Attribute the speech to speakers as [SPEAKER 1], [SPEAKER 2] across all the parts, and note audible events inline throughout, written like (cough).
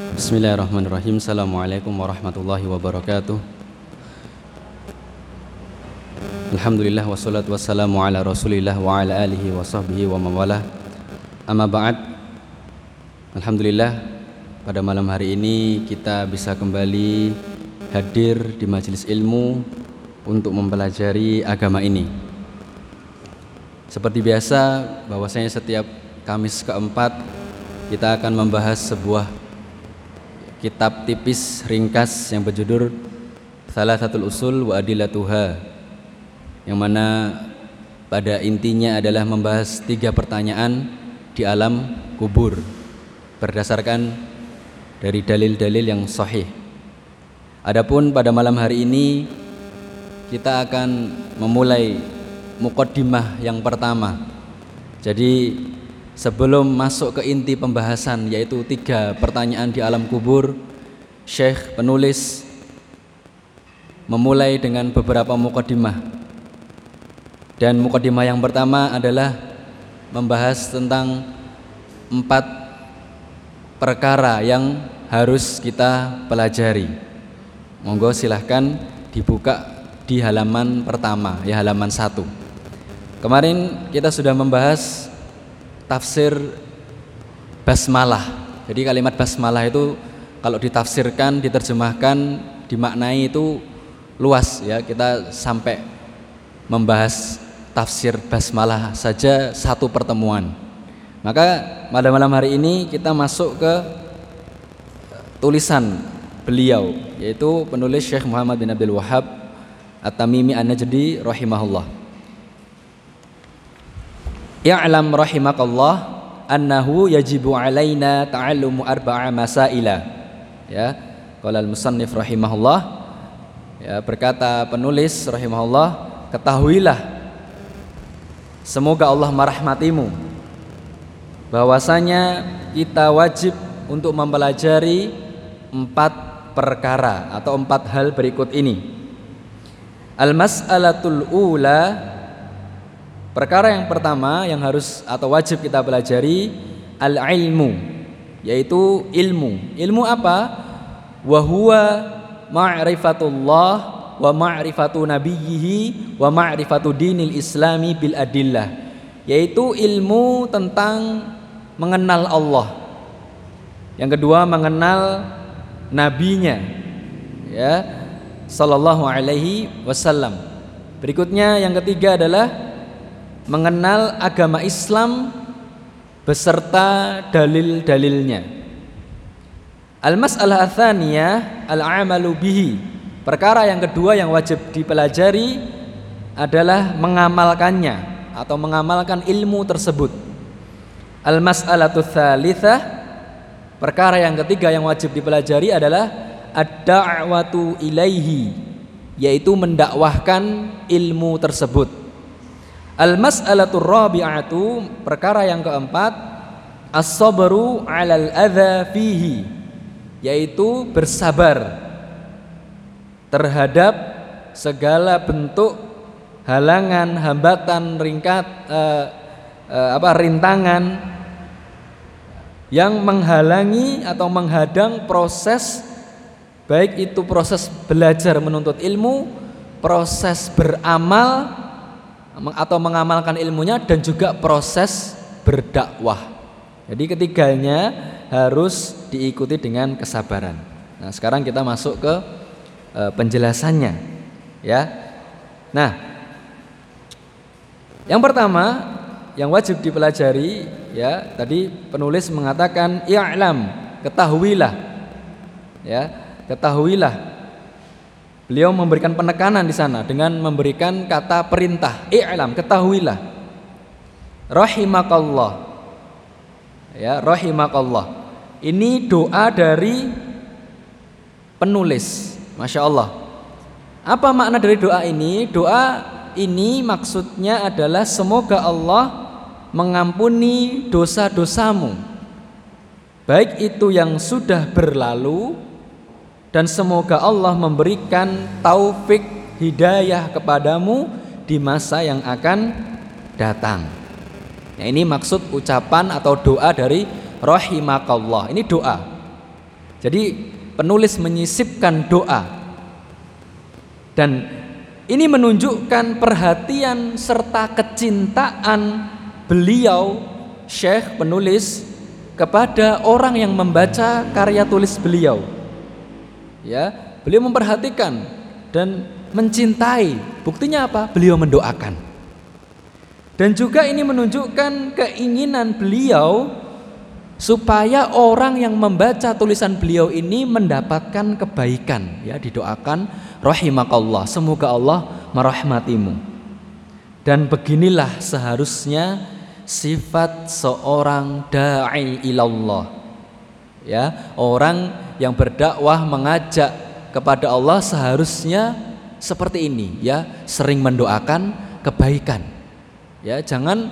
[SPEAKER 1] Bismillahirrahmanirrahim. Assalamualaikum warahmatullahi wabarakatuh. Alhamdulillah wassalatu wassalamu ala rasulillah wa ala alihi wa sahbihi wa Amma ba'd. Alhamdulillah pada malam hari ini kita bisa kembali hadir di majelis ilmu untuk mempelajari agama ini. Seperti biasa bahwasanya setiap Kamis keempat kita akan membahas sebuah kitab tipis ringkas yang berjudul Salah satu usul wa adilatuha yang mana pada intinya adalah membahas tiga pertanyaan di alam kubur berdasarkan dari dalil-dalil yang sahih. Adapun pada malam hari ini kita akan memulai mukaddimah yang pertama. Jadi Sebelum masuk ke inti pembahasan yaitu tiga pertanyaan di alam kubur, Syekh penulis memulai dengan beberapa mukadimah. Dan mukadimah yang pertama adalah membahas tentang empat perkara yang harus kita pelajari. Monggo silahkan dibuka di halaman pertama, ya halaman satu. Kemarin kita sudah membahas tafsir basmalah. Jadi kalimat basmalah itu kalau ditafsirkan, diterjemahkan, dimaknai itu luas ya. Kita sampai membahas tafsir basmalah saja satu pertemuan. Maka pada malam hari ini kita masuk ke tulisan beliau yaitu penulis Syekh Muhammad bin Abdul Wahab At-Tamimi An-Najdi rahimahullah. Ya'lam rahimakallah annahu yajibu alaina ta'allumu arba'a masaila. Ya, qala al-musannif rahimahullah ya berkata penulis rahimahullah ketahuilah semoga Allah merahmatimu bahwasanya kita wajib untuk mempelajari empat perkara atau empat hal berikut ini. Al-mas'alatul ula Perkara yang pertama yang harus atau wajib kita pelajari al-ilmu yaitu ilmu. Ilmu apa? Wa huwa ma'rifatullah wa ma'rifatu nabiyhi wa ma'rifatu dinil islami bil adillah. Yaitu ilmu tentang mengenal Allah. Yang kedua mengenal nabinya. Ya. Sallallahu alaihi wasallam. Berikutnya yang ketiga adalah mengenal agama Islam beserta dalil-dalilnya. Al-mas'alah atsaniyah al-amalu bihi. Perkara yang kedua yang wajib dipelajari adalah mengamalkannya atau mengamalkan ilmu tersebut. Al-mas'alatu tsalitsah perkara yang ketiga yang wajib dipelajari adalah ad-da'watu ilaihi yaitu mendakwahkan ilmu tersebut. Al-mas'alatur rabi'atu perkara yang keempat as-sabru 'alal adza fihi yaitu bersabar terhadap segala bentuk halangan, hambatan, ringkat uh, uh, apa rintangan yang menghalangi atau menghadang proses baik itu proses belajar menuntut ilmu, proses beramal atau mengamalkan ilmunya dan juga proses berdakwah. Jadi ketiganya harus diikuti dengan kesabaran. Nah, sekarang kita masuk ke e, penjelasannya, ya. Nah, yang pertama yang wajib dipelajari, ya, tadi penulis mengatakan i'lam, ketahuilah, ya, ketahuilah Beliau memberikan penekanan di sana dengan memberikan kata perintah, i'lam, ketahuilah. Rahimakallah. Ya, rahimakallah. Ini doa dari penulis. Masya Allah. Apa makna dari doa ini? Doa ini maksudnya adalah semoga Allah mengampuni dosa-dosamu. Baik itu yang sudah berlalu dan semoga Allah memberikan taufik hidayah kepadamu di masa yang akan datang. Nah, ini maksud ucapan atau doa dari rahimakallah. Ini doa. Jadi penulis menyisipkan doa dan ini menunjukkan perhatian serta kecintaan beliau Syekh penulis kepada orang yang membaca karya tulis beliau. Ya, beliau memperhatikan dan mencintai. Buktinya apa? Beliau mendoakan. Dan juga ini menunjukkan keinginan beliau supaya orang yang membaca tulisan beliau ini mendapatkan kebaikan ya didoakan rahimakallah semoga Allah merahmatimu dan beginilah seharusnya sifat seorang dai ilallah ya orang yang berdakwah mengajak kepada Allah seharusnya seperti ini ya sering mendoakan kebaikan ya jangan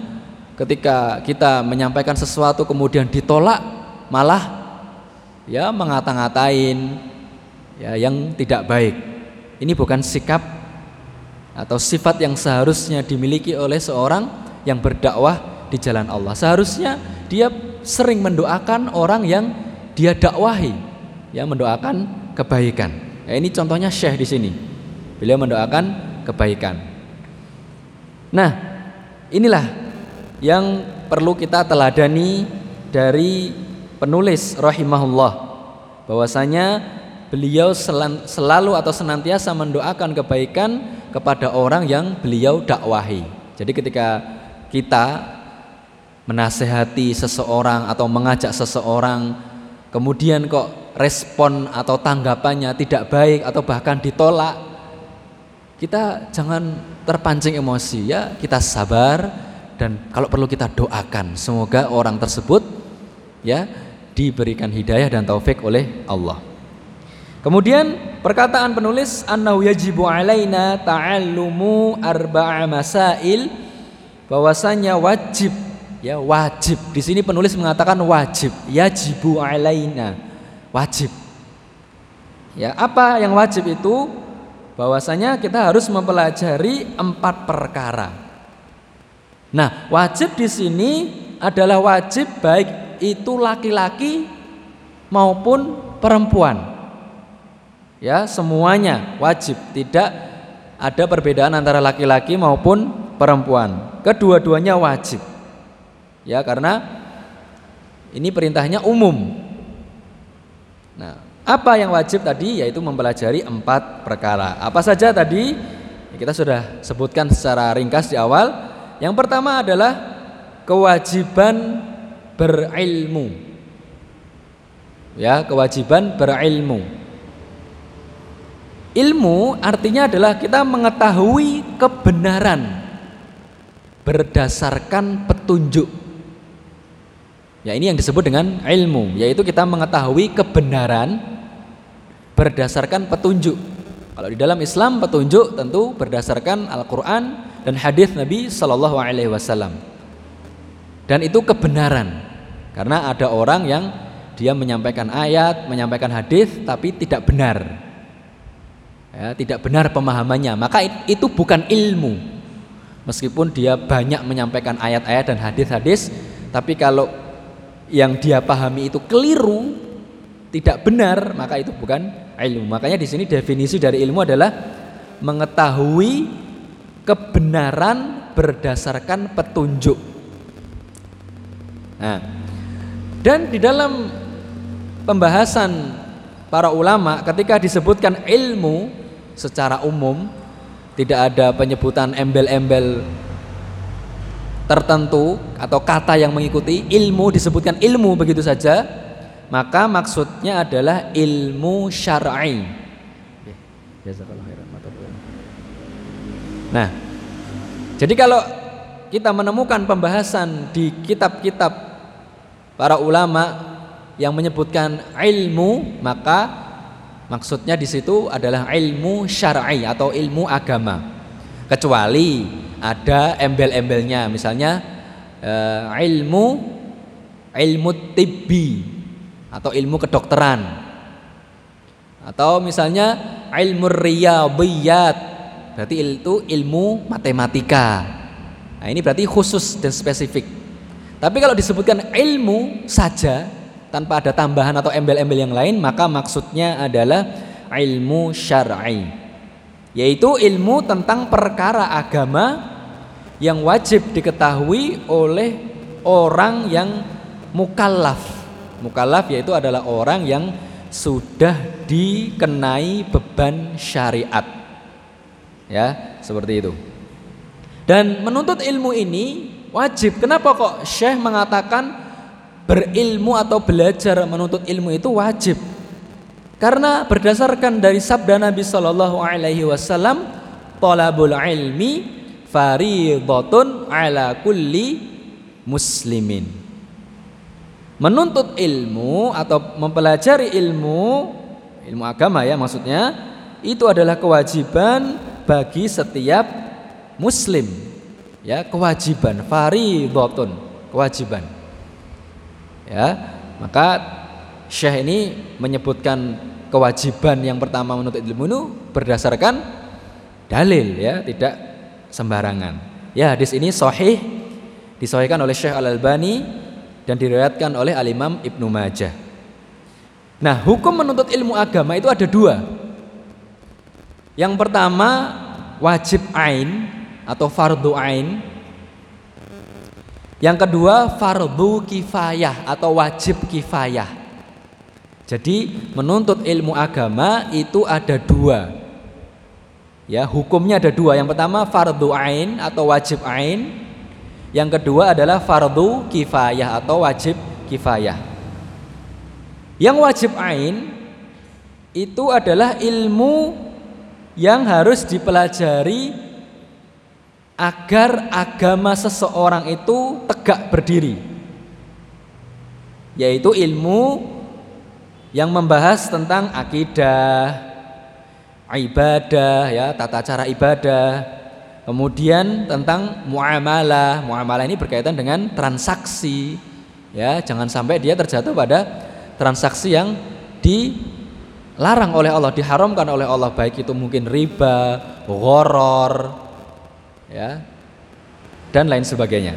[SPEAKER 1] ketika kita menyampaikan sesuatu kemudian ditolak malah ya mengata-ngatain ya yang tidak baik. Ini bukan sikap atau sifat yang seharusnya dimiliki oleh seorang yang berdakwah di jalan Allah. Seharusnya dia sering mendoakan orang yang dia dakwahi, ya mendoakan kebaikan. Ya, ini contohnya Syekh di sini. Beliau mendoakan kebaikan. Nah, inilah yang perlu kita teladani dari penulis rahimahullah bahwasanya beliau selalu atau senantiasa mendoakan kebaikan kepada orang yang beliau dakwahi. Jadi ketika kita menasehati seseorang atau mengajak seseorang kemudian kok respon atau tanggapannya tidak baik atau bahkan ditolak kita jangan terpancing emosi ya kita sabar dan kalau perlu kita doakan semoga orang tersebut ya diberikan hidayah dan taufik oleh Allah. Kemudian perkataan penulis annahu yajibu alaina ta'allumu arba'a masail bahwasanya wajib ya wajib. Di sini penulis mengatakan wajib, yajibu alaina. Wajib. Ya, apa yang wajib itu? Bahwasanya kita harus mempelajari empat perkara. Nah, wajib di sini adalah wajib baik itu laki-laki maupun perempuan. Ya, semuanya wajib, tidak ada perbedaan antara laki-laki maupun perempuan. Kedua-duanya wajib. Ya, karena ini perintahnya umum. Nah, apa yang wajib tadi yaitu mempelajari empat perkara. Apa saja tadi? Kita sudah sebutkan secara ringkas di awal yang pertama adalah kewajiban berilmu. Ya, kewajiban berilmu. Ilmu artinya adalah kita mengetahui kebenaran berdasarkan petunjuk. Ya, ini yang disebut dengan ilmu, yaitu kita mengetahui kebenaran berdasarkan petunjuk. Kalau di dalam Islam petunjuk tentu berdasarkan Al-Qur'an dan hadis Nabi Shallallahu Alaihi Wasallam. Dan itu kebenaran, karena ada orang yang dia menyampaikan ayat, menyampaikan hadis, tapi tidak benar, ya, tidak benar pemahamannya. Maka itu bukan ilmu, meskipun dia banyak menyampaikan ayat-ayat dan hadis-hadis, tapi kalau yang dia pahami itu keliru, tidak benar, maka itu bukan ilmu. Makanya di sini definisi dari ilmu adalah mengetahui kebenaran berdasarkan petunjuk. Nah, dan di dalam pembahasan para ulama ketika disebutkan ilmu secara umum tidak ada penyebutan embel-embel tertentu atau kata yang mengikuti ilmu disebutkan ilmu begitu saja maka maksudnya adalah ilmu syar'i. Nah, jadi kalau kita menemukan pembahasan di kitab-kitab para ulama yang menyebutkan ilmu, maka maksudnya di situ adalah ilmu syar'i atau ilmu agama. Kecuali ada embel-embelnya, misalnya uh, ilmu ilmu tibbi atau ilmu kedokteran atau misalnya ilmu riyadhiyat Berarti itu ilmu matematika. Nah, ini berarti khusus dan spesifik. Tapi kalau disebutkan ilmu saja, tanpa ada tambahan atau embel-embel yang lain, maka maksudnya adalah ilmu syar'i. Yaitu ilmu tentang perkara agama yang wajib diketahui oleh orang yang mukallaf. Mukallaf yaitu adalah orang yang sudah dikenai beban syariat. Ya, seperti itu. Dan menuntut ilmu ini wajib. Kenapa kok Syekh mengatakan berilmu atau belajar menuntut ilmu itu wajib. Karena berdasarkan dari sabda Nabi Shallallahu Alaihi Wasallam, tolabul ilmi faridatun ala kulli muslimin. Menuntut ilmu atau mempelajari ilmu, ilmu agama ya maksudnya, itu adalah kewajiban bagi setiap muslim. Ya, kewajiban faridatun, kewajiban ya maka Syekh ini menyebutkan kewajiban yang pertama menuntut ilmu berdasarkan dalil ya tidak sembarangan. Ya hadis ini sahih disahihkan oleh Syekh Al Albani dan diriwayatkan oleh Al Imam Ibnu Majah. Nah hukum menuntut ilmu agama itu ada dua. Yang pertama wajib ain atau fardu ain. Yang kedua fardu kifayah atau wajib kifayah. Jadi menuntut ilmu agama itu ada dua. Ya, hukumnya ada dua. Yang pertama fardu ain atau wajib ain. Yang kedua adalah fardu kifayah atau wajib kifayah. Yang wajib ain itu adalah ilmu yang harus dipelajari agar agama seseorang itu tegak berdiri yaitu ilmu yang membahas tentang akidah ibadah ya tata cara ibadah. Kemudian tentang muamalah. Muamalah ini berkaitan dengan transaksi ya. Jangan sampai dia terjatuh pada transaksi yang dilarang oleh Allah diharamkan oleh Allah. Baik itu mungkin riba goror ya dan lain sebagainya.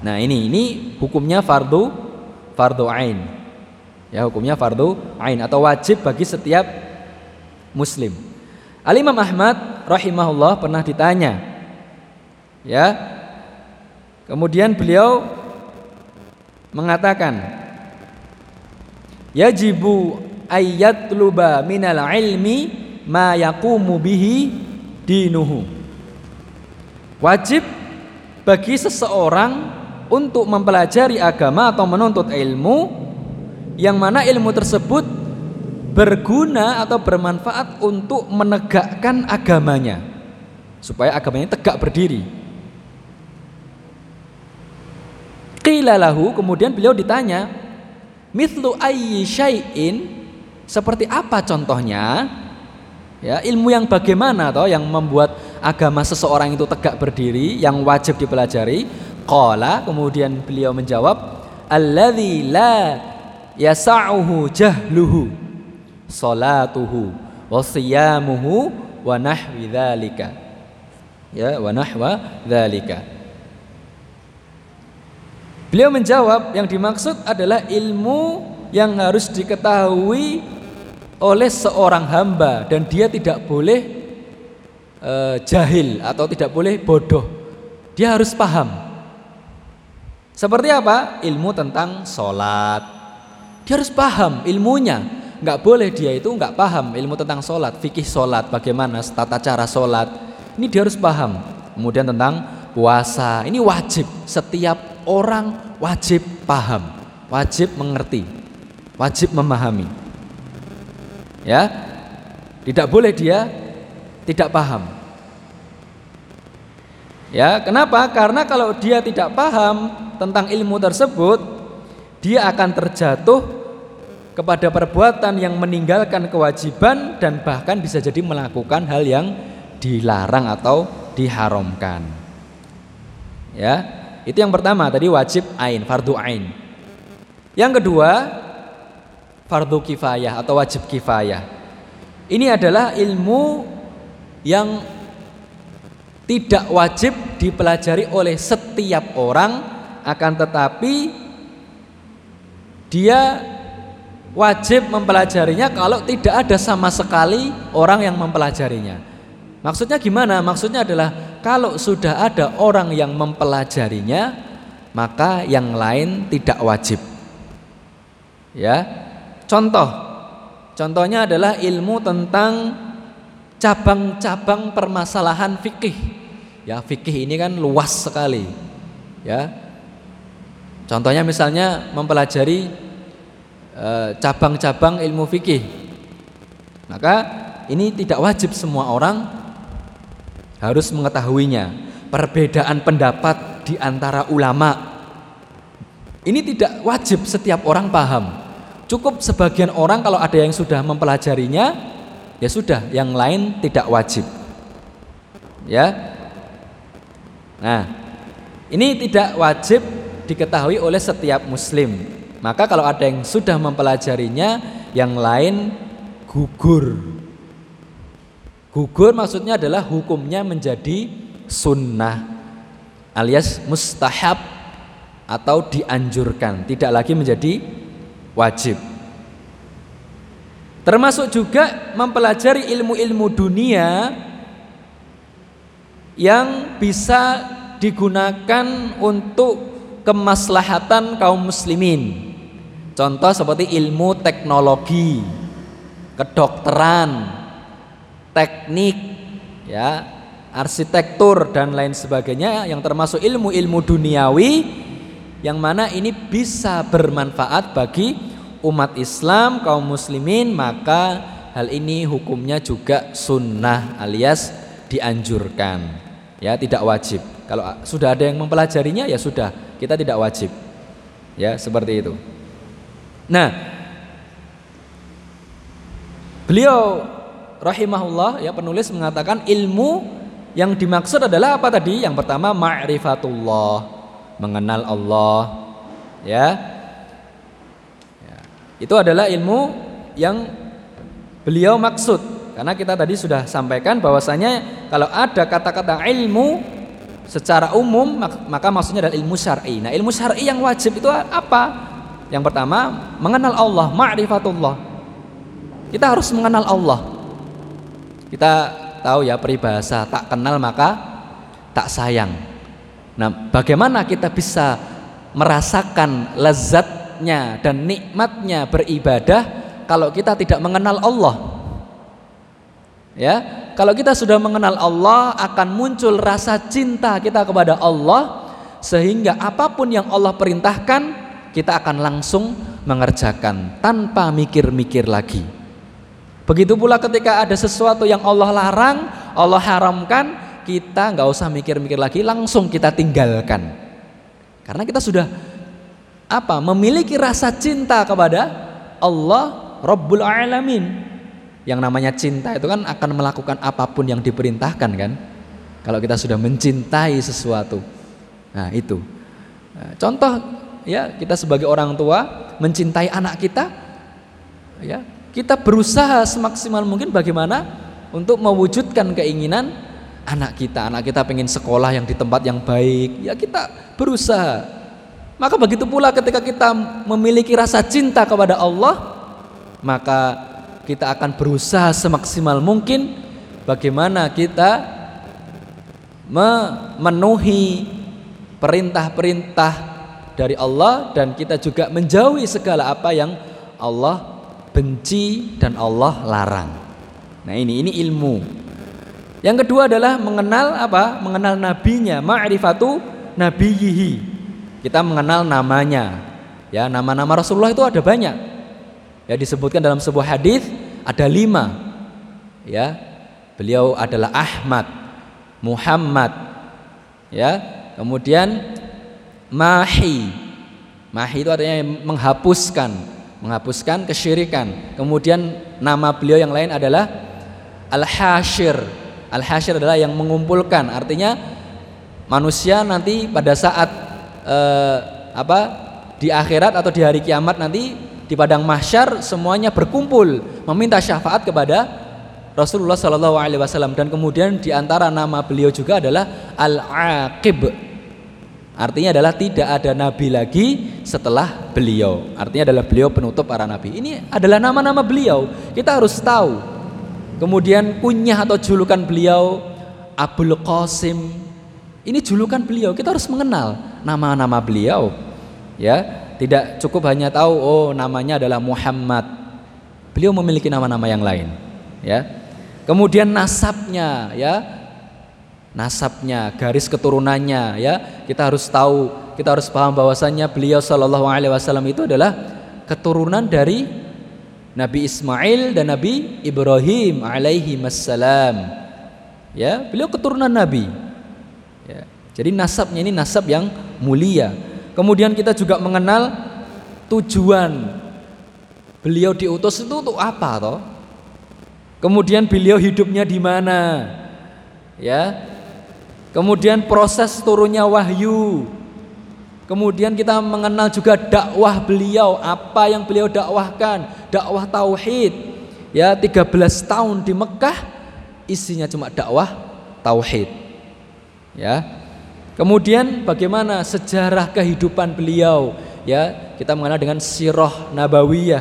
[SPEAKER 1] Nah ini ini hukumnya fardu fardu ain ya hukumnya fardu ain atau wajib bagi setiap muslim. Al Imam Ahmad rahimahullah pernah ditanya ya kemudian beliau mengatakan yajibu ayat luba minal ilmi ma yaqumu bihi dinuhu Wajib bagi seseorang untuk mempelajari agama atau menuntut ilmu yang mana ilmu tersebut berguna atau bermanfaat untuk menegakkan agamanya supaya agamanya tegak berdiri. Qilalahu kemudian beliau ditanya, "Mithlu ayyi syai'in?" Seperti apa contohnya? Ya, ilmu yang bagaimana toh yang membuat agama seseorang itu tegak berdiri yang wajib dipelajari? Qala kemudian beliau menjawab, "Alladzi la yasa'uhu jahluhu salatuhu wa siyamuhu wa nahwi dzalika." Ya, wa nahwa dzalika. Beliau menjawab yang dimaksud adalah ilmu yang harus diketahui oleh seorang hamba dan dia tidak boleh uh, jahil atau tidak boleh bodoh. Dia harus paham. Seperti apa? Ilmu tentang sholat. Dia harus paham ilmunya. Nggak boleh dia itu nggak paham ilmu tentang sholat, fikih sholat, bagaimana tata cara sholat. Ini dia harus paham. Kemudian tentang puasa, ini wajib. Setiap orang wajib paham, wajib mengerti, wajib memahami ya tidak boleh dia tidak paham ya kenapa karena kalau dia tidak paham tentang ilmu tersebut dia akan terjatuh kepada perbuatan yang meninggalkan kewajiban dan bahkan bisa jadi melakukan hal yang dilarang atau diharamkan. Ya itu yang pertama. Tadi wajib ain fardu ain. Yang kedua fardu kifayah atau wajib kifayah. Ini adalah ilmu yang tidak wajib dipelajari oleh setiap orang akan tetapi dia wajib mempelajarinya kalau tidak ada sama sekali orang yang mempelajarinya. Maksudnya gimana? Maksudnya adalah kalau sudah ada orang yang mempelajarinya, maka yang lain tidak wajib. Ya. Contoh. Contohnya adalah ilmu tentang cabang-cabang permasalahan fikih. Ya, fikih ini kan luas sekali. Ya. Contohnya misalnya mempelajari Eh, cabang-cabang ilmu fikih. Maka ini tidak wajib semua orang harus mengetahuinya. Perbedaan pendapat di antara ulama ini tidak wajib setiap orang paham. Cukup sebagian orang kalau ada yang sudah mempelajarinya, ya sudah, yang lain tidak wajib. Ya. Nah, ini tidak wajib diketahui oleh setiap muslim. Maka kalau ada yang sudah mempelajarinya, yang lain gugur. Gugur maksudnya adalah hukumnya menjadi sunnah alias mustahab atau dianjurkan, tidak lagi menjadi wajib. Termasuk juga mempelajari ilmu-ilmu dunia yang bisa digunakan untuk kemaslahatan kaum muslimin Contoh seperti ilmu teknologi, kedokteran, teknik, ya, arsitektur dan lain sebagainya yang termasuk ilmu-ilmu duniawi yang mana ini bisa bermanfaat bagi umat Islam, kaum muslimin, maka hal ini hukumnya juga sunnah alias dianjurkan. Ya, tidak wajib. Kalau sudah ada yang mempelajarinya ya sudah, kita tidak wajib. Ya, seperti itu. Nah, beliau rahimahullah ya penulis mengatakan ilmu yang dimaksud adalah apa tadi? Yang pertama ma'rifatullah, mengenal Allah, ya. ya. Itu adalah ilmu yang beliau maksud. Karena kita tadi sudah sampaikan bahwasanya kalau ada kata-kata ilmu secara umum maka maksudnya adalah ilmu syar'i. Nah, ilmu syar'i yang wajib itu apa? Yang pertama, mengenal Allah, ma'rifatullah. Kita harus mengenal Allah. Kita tahu ya peribahasa tak kenal maka tak sayang. Nah, bagaimana kita bisa merasakan lezatnya dan nikmatnya beribadah kalau kita tidak mengenal Allah? Ya, kalau kita sudah mengenal Allah akan muncul rasa cinta kita kepada Allah sehingga apa pun yang Allah perintahkan kita akan langsung mengerjakan tanpa mikir-mikir lagi. Begitu pula ketika ada sesuatu yang Allah larang, Allah haramkan, kita nggak usah mikir-mikir lagi, langsung kita tinggalkan. Karena kita sudah apa? Memiliki rasa cinta kepada Allah Rabbul Alamin. Yang namanya cinta itu kan akan melakukan apa pun yang diperintahkan kan? Kalau kita sudah mencintai sesuatu. Nah, itu. Nah, contoh ya kita sebagai orang tua mencintai anak kita ya kita berusaha semaksimal mungkin bagaimana untuk mewujudkan keinginan anak kita anak kita pengen sekolah yang di tempat yang baik ya kita berusaha maka begitu pula ketika kita memiliki rasa cinta kepada Allah maka kita akan berusaha semaksimal mungkin bagaimana kita memenuhi perintah-perintah dari Allah dan kita juga menjauhi segala apa yang Allah benci dan Allah larang. Nah, ini ini ilmu. Yang kedua adalah mengenal apa? Mengenal nabinya, ma'rifatu nabiyihi. Kita mengenal namanya. Ya, nama-nama Rasulullah itu ada banyak. Ya, disebutkan dalam sebuah hadis ada lima. Ya, beliau adalah Ahmad, Muhammad. Ya, kemudian mahi. Mahi itu artinya menghapuskan, menghapuskan kesyirikan. Kemudian nama beliau yang lain adalah Al-Hashir. Al-Hashir adalah yang mengumpulkan. Artinya manusia nanti pada saat eh, apa di akhirat atau di hari kiamat nanti di padang mahsyar semuanya berkumpul meminta syafaat kepada Rasulullah Shallallahu Alaihi Wasallam dan kemudian di antara nama beliau juga adalah Al Aqib Artinya adalah tidak ada nabi lagi setelah beliau. Artinya adalah beliau penutup para nabi. Ini adalah nama-nama beliau. Kita harus tahu. Kemudian kunyah atau julukan beliau Abdul Qasim. Ini julukan beliau. Kita harus mengenal nama-nama beliau. Ya, tidak cukup hanya tahu oh namanya adalah Muhammad. Beliau memiliki nama-nama yang lain, ya. Kemudian nasabnya, ya nasabnya, garis keturunannya ya. Kita harus tahu, kita harus paham bahwasannya beliau Shallallahu alaihi wasallam itu adalah keturunan dari Nabi Ismail dan Nabi Ibrahim alaihi wassalam. Ya, beliau keturunan Nabi. Ya. Jadi nasabnya ini nasab yang mulia. Kemudian kita juga mengenal tujuan beliau diutus itu untuk apa toh? Kemudian beliau hidupnya di mana? Ya, Kemudian proses turunnya wahyu. Kemudian kita mengenal juga dakwah beliau, apa yang beliau dakwahkan, dakwah tauhid. Ya, 13 tahun di Mekah isinya cuma dakwah tauhid. Ya. Kemudian bagaimana sejarah kehidupan beliau? Ya, kita mengenal dengan sirah nabawiyah.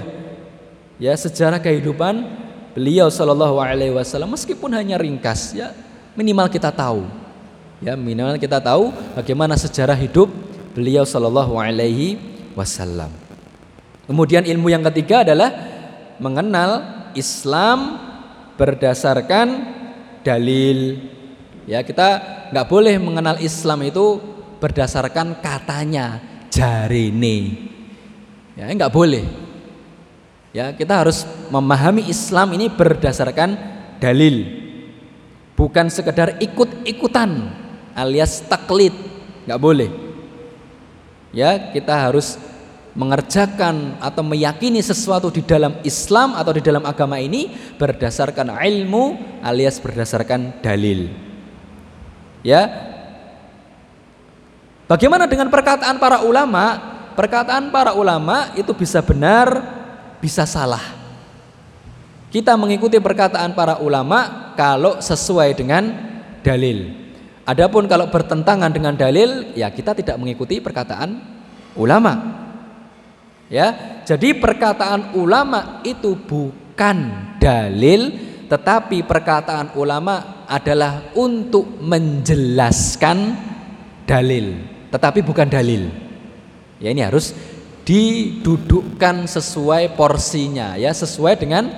[SPEAKER 1] Ya, sejarah kehidupan beliau sallallahu alaihi wasallam meskipun hanya ringkas ya, minimal kita tahu Ya, minimal kita tahu bagaimana sejarah hidup beliau Shallallahu alaihi wasallam. Kemudian ilmu yang ketiga adalah mengenal Islam berdasarkan dalil. Ya, kita nggak boleh mengenal Islam itu berdasarkan katanya jarine. Ya, nggak boleh. Ya, kita harus memahami Islam ini berdasarkan dalil. Bukan sekedar ikut-ikutan alias taklid nggak boleh ya kita harus mengerjakan atau meyakini sesuatu di dalam Islam atau di dalam agama ini berdasarkan ilmu alias berdasarkan dalil ya. Bagaimana dengan perkataan para ulama? Perkataan para ulama itu bisa benar bisa salah. Kita mengikuti perkataan para ulama kalau sesuai dengan dalil. Adapun kalau bertentangan dengan dalil, ya kita tidak mengikuti perkataan ulama. Ya, jadi perkataan ulama itu bukan dalil, tetapi perkataan ulama adalah untuk menjelaskan dalil, tetapi bukan dalil. Ya ini harus didudukkan sesuai porsinya, ya sesuai dengan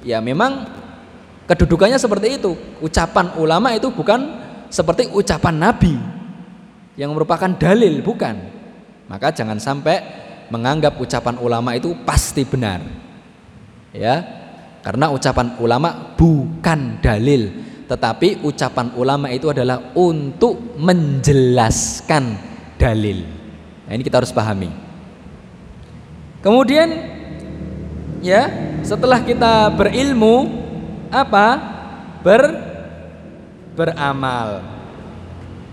[SPEAKER 1] ya memang kedudukannya seperti itu. Ucapan ulama itu bukan seperti ucapan Nabi yang merupakan dalil, bukan. Maka jangan sampai menganggap ucapan ulama itu pasti benar. Ya. Karena ucapan ulama bukan dalil, tetapi ucapan ulama itu adalah untuk menjelaskan dalil. Nah, ini kita harus pahami. Kemudian ya, setelah kita berilmu apa? Ber beramal.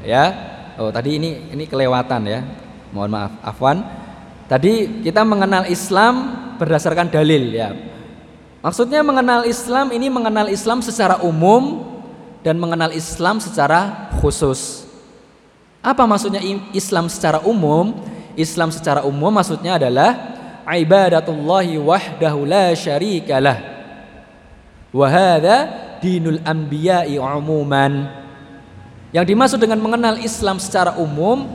[SPEAKER 1] Ya. Oh, tadi ini ini kelewatan ya. Mohon maaf, afwan. Tadi kita mengenal Islam berdasarkan dalil ya. Maksudnya mengenal Islam ini mengenal Islam secara umum dan mengenal Islam secara khusus. Apa maksudnya Islam secara umum? Islam secara umum maksudnya adalah ibadatullahi wahdahu la syarikalah. Wa hadza dinul anbiya'i umuman. Yang dimaksud dengan mengenal Islam secara umum,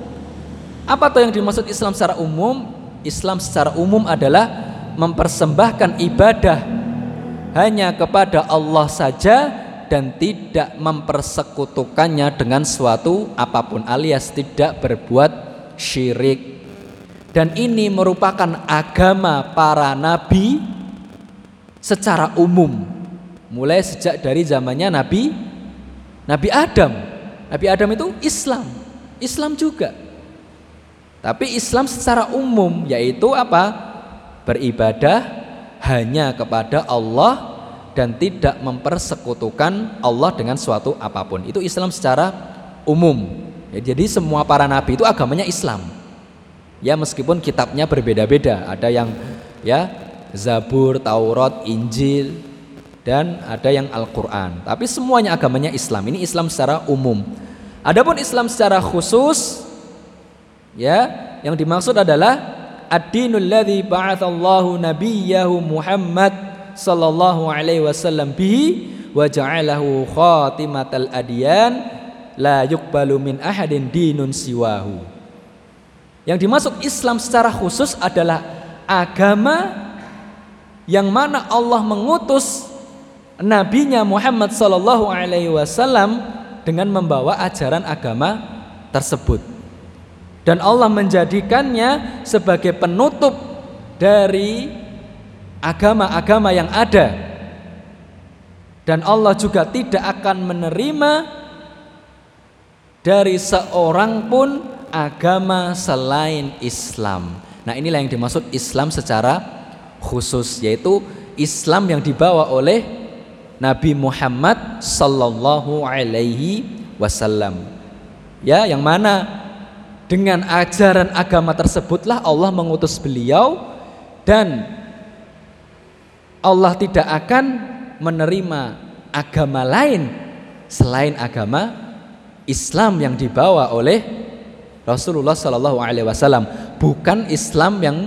[SPEAKER 1] apa tuh yang dimaksud Islam secara umum? Islam secara umum adalah mempersembahkan ibadah hanya kepada Allah saja dan tidak mempersekutukannya dengan suatu apa pun alias tidak berbuat syirik. Dan ini merupakan agama para nabi secara umum mulai sejak dari zamannya Nabi Nabi Adam. Nabi Adam itu Islam, Islam juga. Tapi Islam secara umum yaitu apa? Beribadah hanya kepada Allah dan tidak mempersekutukan Allah dengan suatu apa pun. Itu Islam secara umum. Ya, jadi semua para nabi itu agamanya Islam. Ya meskipun kitabnya berbeda-beda, ada yang ya Zabur, Taurat, Injil, dan ada yang Al-Qur'an. Tapi semuanya agamanya Islam. Ini Islam secara umum. Adapun Islam secara khusus Ya, yang dimaksud adalah ad-dinul ladzi ba'atsallahu nabiyahu Muhammad sallallahu alaihi wasallam bihi wa ja'alahu khatimatal adyan la yuqbalu min ahadin dinun siwahu. Yang dimaksud Islam secara khusus adalah agama yang mana Allah mengutus nabinya Muhammad sallallahu alaihi wasallam dengan membawa ajaran agama tersebut dan Allah menjadikannya sebagai penutup dari agama-agama yang ada dan Allah juga tidak akan menerima dari seorang pun agama selain Islam. Nah, inilah yang dimaksud Islam secara khusus yaitu Islam yang dibawa oleh Nabi Muhammad sallallahu alaihi wasallam. Ya, yang mana dengan ajaran agama tersebutlah Allah mengutus beliau dan Allah tidak akan menerima agama lain selain agama Islam yang dibawa oleh Rasulullah Shallallahu Alaihi Wasallam bukan Islam yang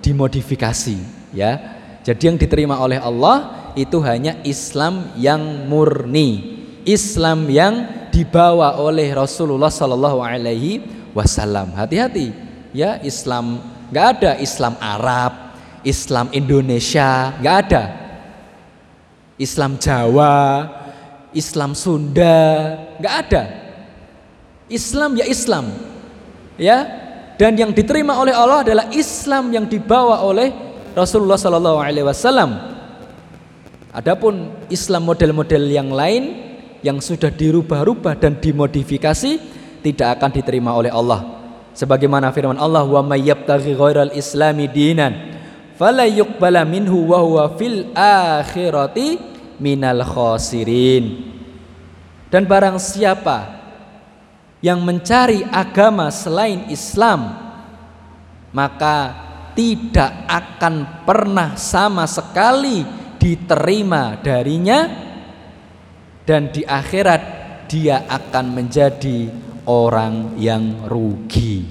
[SPEAKER 1] dimodifikasi ya. Jadi yang diterima oleh Allah itu hanya Islam yang murni Islam yang dibawa oleh Rasulullah Shallallahu Alaihi wasallam. Hati-hati ya Islam nggak ada Islam Arab, Islam Indonesia, nggak ada. Islam Jawa, Islam Sunda, nggak ada. Islam ya Islam. Ya. Dan yang diterima oleh Allah adalah Islam yang dibawa oleh Rasulullah Sallallahu alaihi wasallam. Adapun Islam model-model yang lain yang sudah dirubah-rubah dan dimodifikasi tidak akan diterima oleh Allah. Sebagaimana firman Allah, "Wa may yabtaghi ghairal islami dinan fala yuqbala minhu wa huwa fil akhirati minal khasirin." Dan barang siapa yang mencari agama selain Islam, maka tidak akan pernah sama sekali diterima darinya dan di akhirat dia akan menjadi orang yang rugi.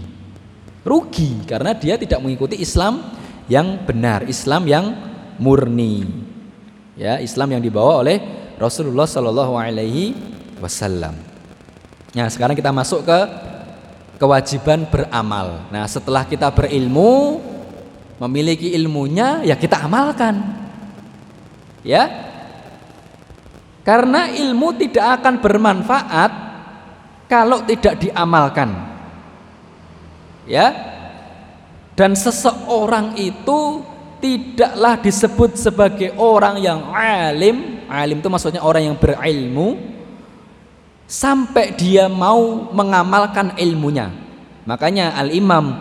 [SPEAKER 1] Rugi karena dia tidak mengikuti Islam yang benar, Islam yang murni. Ya, Islam yang dibawa oleh Rasulullah Shallallahu alaihi wasallam. Nah, sekarang kita masuk ke kewajiban beramal. Nah, setelah kita berilmu, memiliki ilmunya, ya kita amalkan. Ya. Karena ilmu tidak akan bermanfaat kalau tidak diamalkan. Ya. Dan seseorang itu tidaklah disebut sebagai orang yang alim, alim itu maksudnya orang yang berilmu sampai dia mau mengamalkan ilmunya. Makanya Al-Imam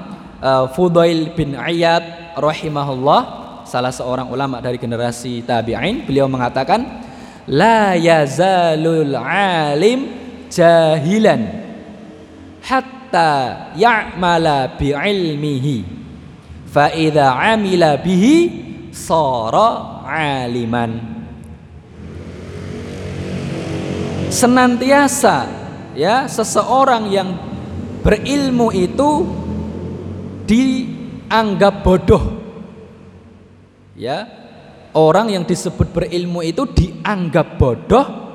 [SPEAKER 1] uh, Fudail bin Iyad rahimahullah salah seorang ulama dari generasi tabi'in beliau mengatakan la yazalul alim jahilan. Hatta ya'mala bi'ilmihi. Fa idza amila bihi sara aliman. Senantiasa ya seseorang yang berilmu itu dianggap bodoh. Ya orang yang disebut berilmu itu dianggap bodoh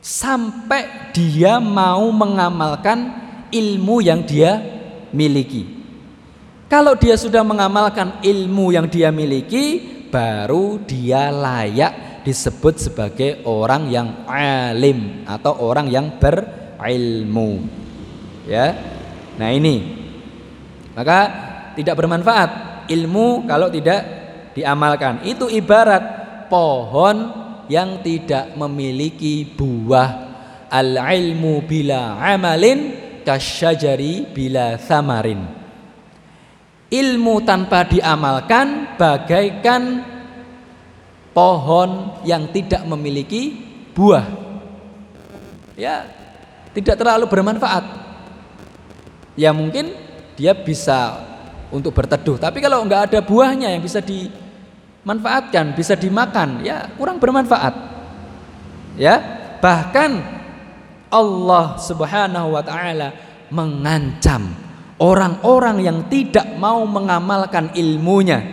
[SPEAKER 1] sampai dia mau mengamalkan ilmu yang dia miliki. Kalau dia sudah mengamalkan ilmu yang dia miliki, baru dia layak disebut sebagai orang yang alim atau orang yang berilmu. Ya. Nah, ini. Maka tidak bermanfaat ilmu kalau tidak diamalkan. Itu ibarat pohon yang tidak memiliki buah. Al ilmu bila amalin kasyajari bila samarin. Ilmu tanpa diamalkan bagaikan pohon yang tidak memiliki buah. Ya tidak terlalu bermanfaat. Ya mungkin dia bisa untuk berteduh tapi kalau nggak ada buahnya yang bisa di manfaatkan, bisa dimakan, ya kurang bermanfaat. Ya, bahkan Allah Subhanahu wa taala mengancam orang-orang yang tidak mau mengamalkan ilmunya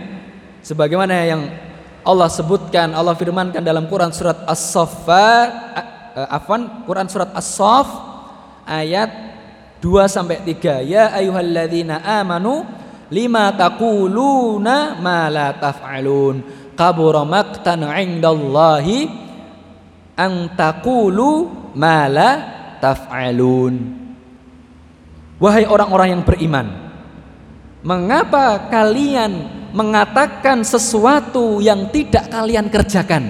[SPEAKER 1] sebagaimana yang Allah sebutkan Allah firmankan dalam Quran surat As-Saffat afwan Quran surat As-Saff ayat 2 sampai 3 ya ayyuhalladzina amanu lima taquluna ma la taf'alun. Kabura maqtan 'indallahi an taqulu ma la taf'alun. Wahai orang-orang yang beriman Mengapa kalian mengatakan sesuatu yang tidak kalian kerjakan?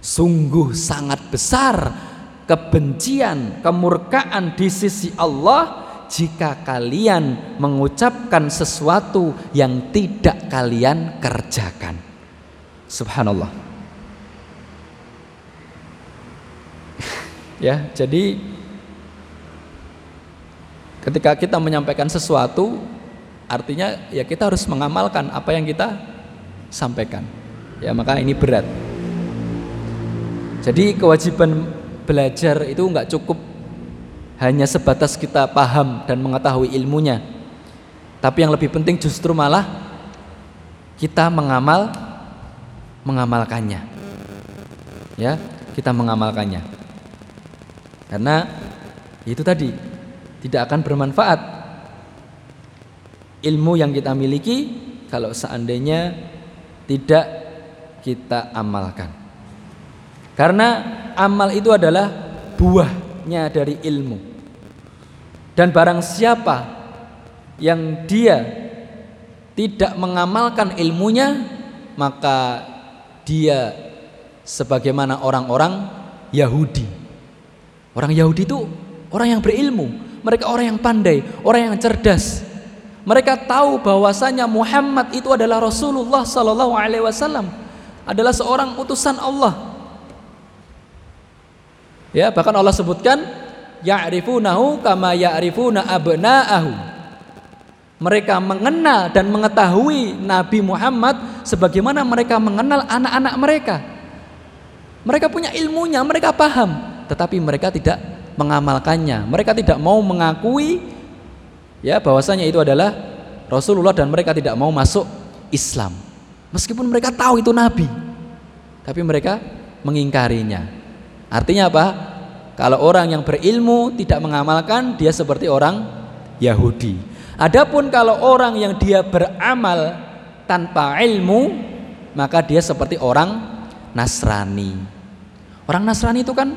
[SPEAKER 1] Sungguh sangat besar kebencian, kemurkaan di sisi Allah jika kalian mengucapkan sesuatu yang tidak kalian kerjakan. Subhanallah. (laughs) ya, jadi ketika kita menyampaikan sesuatu artinya ya kita harus mengamalkan apa yang kita sampaikan. Ya, maka ini berat. Jadi kewajiban belajar itu nggak cukup hanya sebatas kita paham dan mengetahui ilmunya. Tapi yang lebih penting justru malah kita mengamal mengamalkannya. Ya, kita mengamalkannya. Karena itu tadi tidak akan bermanfaat ilmu yang kita miliki kalau seandainya tidak kita amalkan. Karena amal itu adalah buahnya dari ilmu. Dan barang siapa yang dia tidak mengamalkan ilmunya, maka dia sebagaimana orang-orang Yahudi. Orang Yahudi itu orang yang berilmu, mereka orang yang pandai, orang yang cerdas. Mereka tahu bahwasanya Muhammad itu adalah Rasulullah Sallallahu Alaihi Wasallam, adalah seorang utusan Allah. Ya, bahkan Allah sebutkan ya'rifunahu kama ya'rifuna abna'ahu. Mereka mengenal dan mengetahui Nabi Muhammad sebagaimana mereka mengenal anak-anak mereka. Mereka punya ilmunya, mereka paham, tetapi mereka tidak mengamalkannya. Mereka tidak mau mengakui ya bahwasanya itu adalah Rasulullah dan mereka tidak mau masuk Islam. Meskipun mereka tahu itu nabi, tapi mereka mengingkarinya. Artinya apa? Kalau orang yang berilmu tidak mengamalkan, dia seperti orang Yahudi. Adapun kalau orang yang dia beramal tanpa ilmu, maka dia seperti orang Nasrani. Orang Nasrani itu kan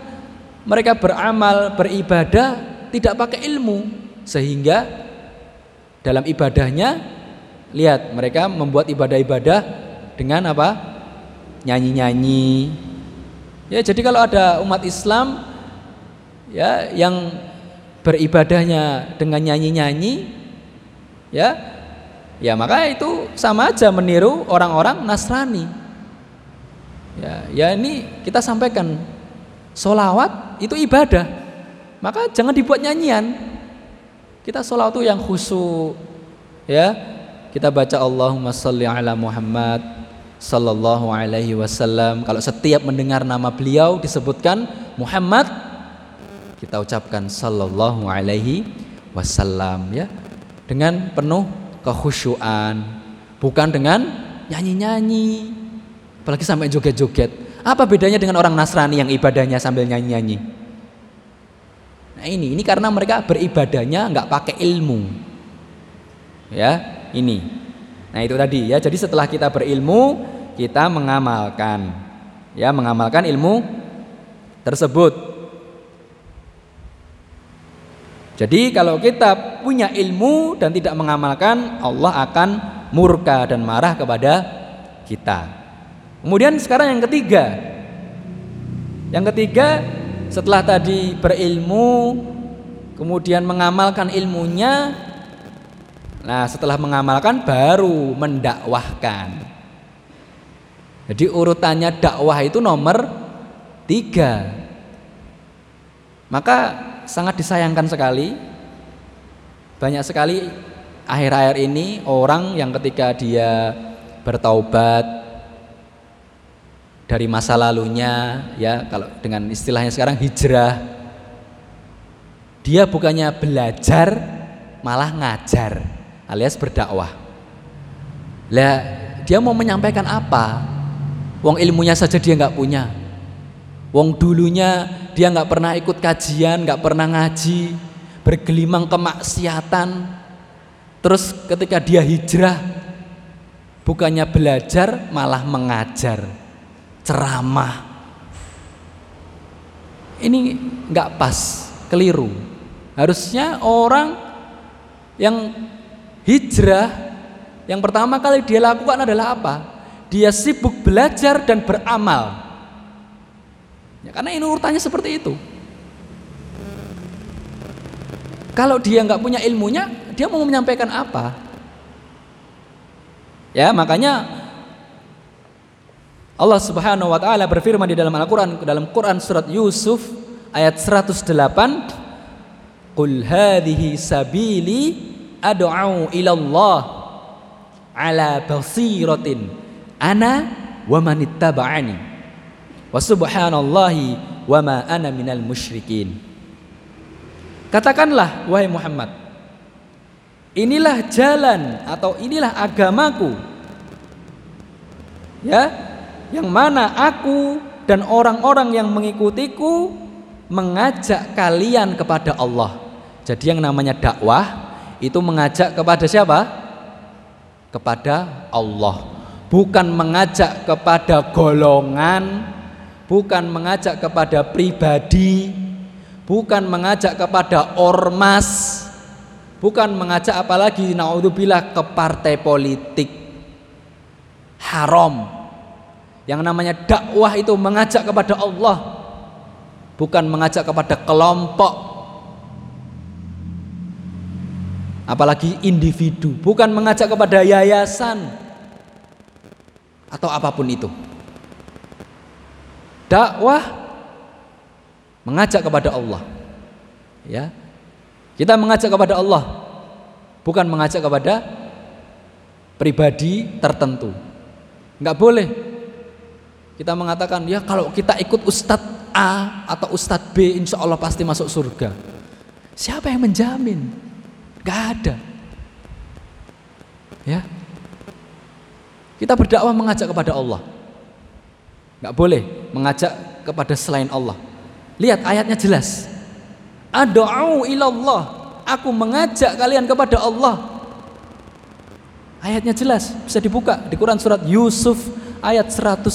[SPEAKER 1] mereka beramal, beribadah tidak pakai ilmu, sehingga dalam ibadahnya lihat mereka membuat ibadah-ibadah dengan apa? nyanyi-nyanyi. Ya, jadi kalau ada umat Islam ya yang beribadahnya dengan nyanyi-nyanyi ya. Ya maka itu sama aja meniru orang-orang Nasrani. Ya ya ini kita sampaikan solawat itu ibadah. Maka jangan dibuat nyanyian. Kita solawat itu yang khusyuk ya. Kita baca Allahumma salli ala Muhammad sallallahu alaihi wasallam. Kalau setiap mendengar nama beliau disebutkan Muhammad kita ucapkan sallallahu alaihi wasallam ya. Dengan penuh kekhusyuan bukan dengan nyanyi-nyanyi apalagi sampai joget-joget. Apa bedanya dengan orang Nasrani yang ibadahnya sambil nyanyi-nyanyi? Nah ini ini karena mereka beribadahnya nggak pakai ilmu. Ya ini. Nah itu tadi ya. Jadi setelah kita berilmu kita mengamalkan. Ya mengamalkan ilmu tersebut Jadi kalau kita punya ilmu dan tidak mengamalkan, Allah akan murka dan marah kepada kita. Kemudian sekarang yang ketiga. Yang ketiga, setelah tadi berilmu, kemudian mengamalkan ilmunya, nah setelah mengamalkan baru mendakwahkan. Jadi urutannya dakwah itu nomor tiga. Maka sangat disayangkan sekali banyak sekali akhir-akhir ini orang yang ketika dia bertaubat dari masa lalunya ya kalau dengan istilahnya sekarang hijrah dia bukannya belajar malah ngajar alias berdakwah. Lah dia mau menyampaikan apa? Wong ilmunya saja dia nggak punya. Wong dulunya dia nggak pernah ikut kajian, nggak pernah ngaji, bergelimang kemaksiatan. Terus ketika dia hijrah, bukannya belajar malah mengajar, ceramah. Ini nggak pas, keliru. Harusnya orang yang hijrah yang pertama kali dia lakukan adalah apa? Dia sibuk belajar dan beramal. Ya, karena ini urutannya seperti itu. Kalau dia nggak punya ilmunya, dia mau menyampaikan apa? Ya, makanya Allah Subhanahu wa taala berfirman di dalam Al-Qur'an dalam Quran surat Yusuf ayat 108 Qul hadhihi sabili ad'u ila Allah ala basiratin ana wa manittaba'ani wa subhanallahi wa ma ana minal musyrikin Katakanlah wahai Muhammad Inilah jalan atau inilah agamaku Ya yang mana aku dan orang-orang yang mengikutiku mengajak kalian kepada Allah jadi yang namanya dakwah itu mengajak kepada siapa? Kepada Allah. Bukan mengajak kepada golongan, bukan mengajak kepada pribadi, bukan mengajak kepada ormas, bukan mengajak apalagi naudzubillah ke partai politik. Haram. Yang namanya dakwah itu mengajak kepada Allah, bukan mengajak kepada kelompok apalagi individu, bukan mengajak kepada yayasan atau apa pun itu. Dakwah mengajak kepada Allah. Ya. Kita mengajak kepada Allah, bukan mengajak kepada pribadi tertentu. Enggak boleh. Kita mengatakan, ya kalau kita ikut Ustadz A atau Ustadz B, insya Allah pasti masuk surga. Siapa yang menjamin? Gak ada. Ya. Kita berdakwah mengajak kepada Allah. Gak boleh mengajak kepada selain Allah. Lihat ayatnya jelas. Adu'u ilallah. Aku mengajak kalian kepada Allah. Ayatnya jelas, bisa dibuka di Quran surat Yusuf ayat 108.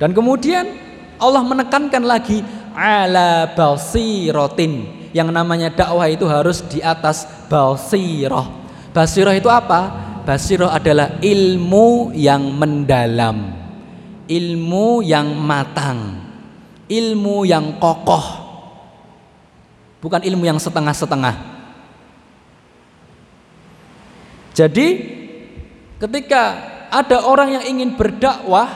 [SPEAKER 1] Dan kemudian Allah menekankan lagi ala basiratin yang namanya dakwah itu harus di atas basirah. Basirah itu apa? Basirah adalah ilmu yang mendalam, ilmu yang matang, ilmu yang kokoh, bukan ilmu yang setengah-setengah. Jadi, ketika ada orang yang ingin berdakwah,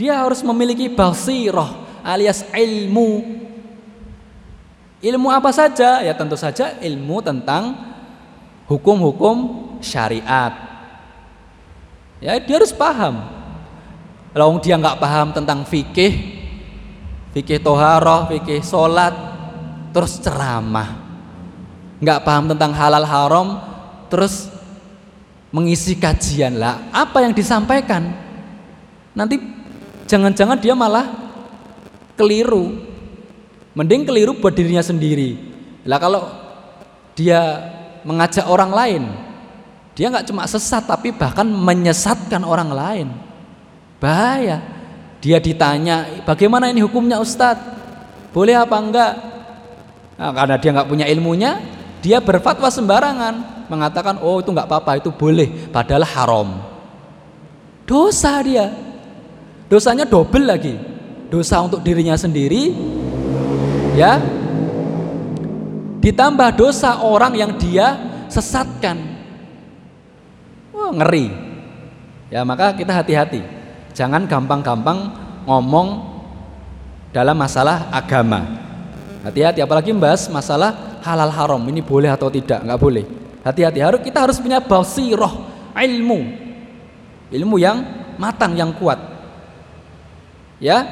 [SPEAKER 1] dia harus memiliki basirah alias ilmu Ilmu apa saja? Ya tentu saja ilmu tentang hukum-hukum syariat. Ya dia harus paham. Kalau dia nggak paham tentang fikih, fikih toharoh, fikih sholat, terus ceramah. Nggak paham tentang halal haram, terus mengisi kajian lah. Apa yang disampaikan? Nanti jangan-jangan dia malah keliru Mending keliru buat dirinya sendiri. Lah kalau dia mengajak orang lain, dia nggak cuma sesat tapi bahkan menyesatkan orang lain. Bahaya. Dia ditanya, bagaimana ini hukumnya Ustadz? Boleh apa enggak? Nah, karena dia nggak punya ilmunya, dia berfatwa sembarangan, mengatakan, oh itu nggak apa-apa, itu boleh, padahal haram. Dosa dia, dosanya double lagi, dosa untuk dirinya sendiri, ya ditambah dosa orang yang dia sesatkan wah ngeri ya maka kita hati-hati jangan gampang-gampang ngomong dalam masalah agama. Hati-hati apalagi membahas masalah halal haram. Ini boleh atau tidak? Nggak boleh. Hati-hati. Harus kita harus punya basiroh ilmu. Ilmu yang matang yang kuat. Ya?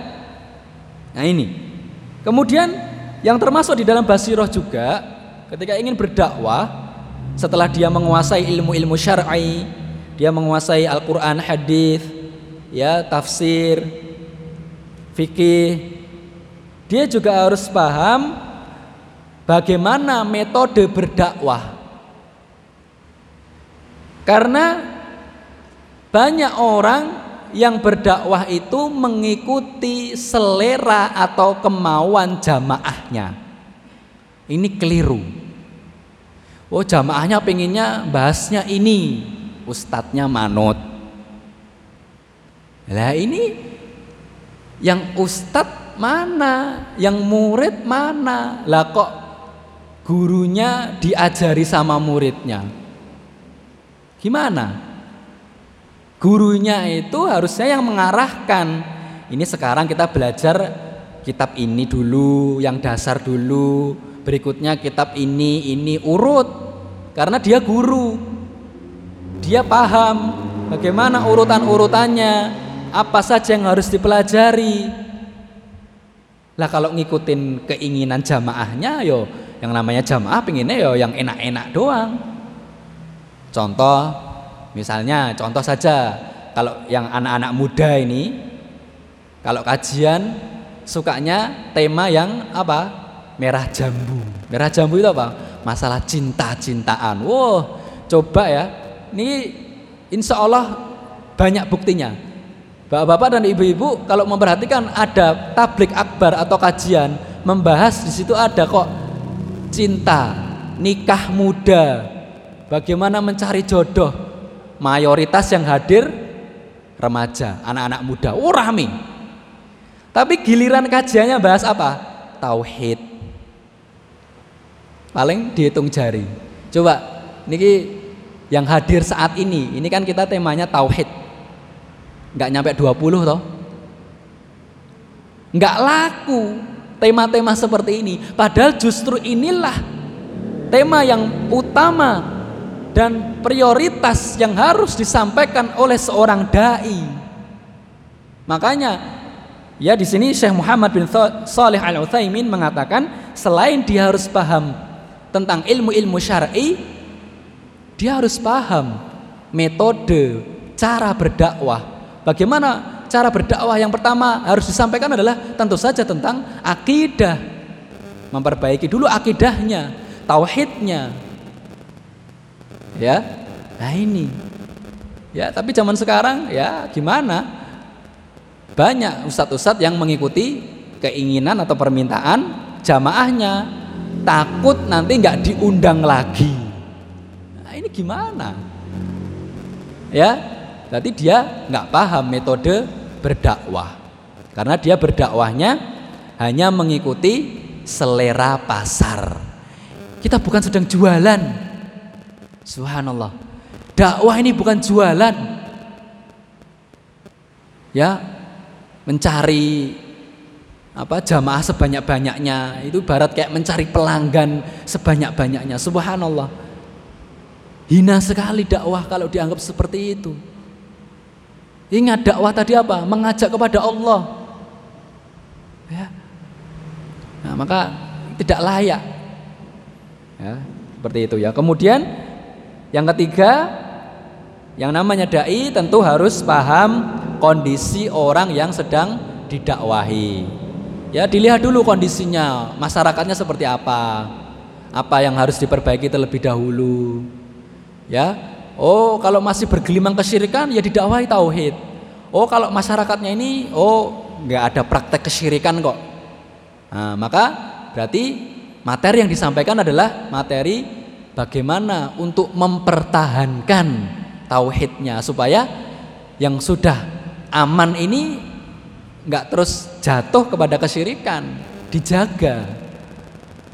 [SPEAKER 1] Nah ini. Kemudian yang termasuk di dalam basiroh juga ketika ingin berdakwah setelah dia menguasai ilmu-ilmu syar'i, dia menguasai Al-Qur'an, hadis, ya, tafsir, fikih, dia juga harus paham bagaimana metode berdakwah. Karena banyak orang yang berdakwah itu mengikuti selera atau kemauan jamaahnya. Ini keliru. Oh jamaahnya pengennya bahasnya ini, ustadznya manut. Lah ini yang ustadz mana, yang murid mana? Lah kok gurunya diajari sama muridnya? Gimana? Gurunya itu harusnya yang mengarahkan. Ini sekarang kita belajar kitab ini dulu, yang dasar dulu, berikutnya kitab ini, ini urut. Karena dia guru. Dia paham bagaimana urutan-urutannya, apa saja yang harus dipelajari. Lah kalau ngikutin keinginan jamaahnya yo yang namanya jamaah pinginnya yo yang enak-enak doang. Contoh, misalnya contoh saja kalau yang anak-anak muda ini kalau kajian sukanya tema yang apa? Merah jambu. Merah jambu itu apa? Masalah cinta-cintaan. Wow, coba ya. Ini insya Allah banyak buktinya. Bapak-bapak dan ibu-ibu kalau memperhatikan ada tablik akbar atau kajian membahas di situ ada kok cinta, nikah muda, Bagaimana mencari jodoh? Mayoritas yang hadir remaja, anak-anak muda. Oh rame. Tapi giliran kajiannya bahas apa? Tauhid. Paling dihitung jari. Coba niki yang hadir saat ini, ini kan kita temanya tauhid. Enggak nyampe 20 toh. Enggak laku tema-tema seperti ini. Padahal justru inilah tema yang utama dan prioritas yang harus disampaikan oleh seorang dai. Makanya ya di sini Syekh Muhammad bin Saleh Al Utsaimin mengatakan selain dia harus paham tentang ilmu-ilmu syar'i, dia harus paham metode cara berdakwah. Bagaimana cara berdakwah? Yang pertama harus disampaikan adalah tentu saja tentang akidah. Memperbaiki dulu akidahnya, tauhidnya, ya nah ini. Ya tapi zaman sekarang ya gimana? Banyak ustadz-ustadz yang mengikuti keinginan atau permintaan jamaahnya. Takut nanti nggak diundang lagi. Nah ini gimana? Ya berarti dia nggak paham metode berdakwah karena dia berdakwahnya hanya mengikuti selera pasar kita bukan sedang jualan Subhanallah. Dakwah ini bukan jualan. Ya, mencari apa jamaah sebanyak-banyaknya itu barat kayak mencari pelanggan sebanyak-banyaknya. Subhanallah. Hina sekali dakwah kalau dianggap seperti itu. Ingat dakwah tadi apa? Mengajak kepada Allah. Ya. Nah, maka tidak layak. Ya, seperti itu ya. Kemudian yang ketiga, yang namanya dai tentu harus paham kondisi orang yang sedang didakwahi. Ya, dilihat dulu kondisinya, masyarakatnya seperti apa. Apa yang harus diperbaiki terlebih dahulu. Ya. Oh, kalau masih bergelimang kesyirikan ya didakwahi tauhid. Oh, kalau masyarakatnya ini oh nggak ada praktek kesyirikan kok. Nah, maka berarti materi yang disampaikan adalah materi bagaimana untuk mempertahankan tauhidnya supaya yang sudah aman ini nggak terus jatuh kepada kesyirikan, dijaga.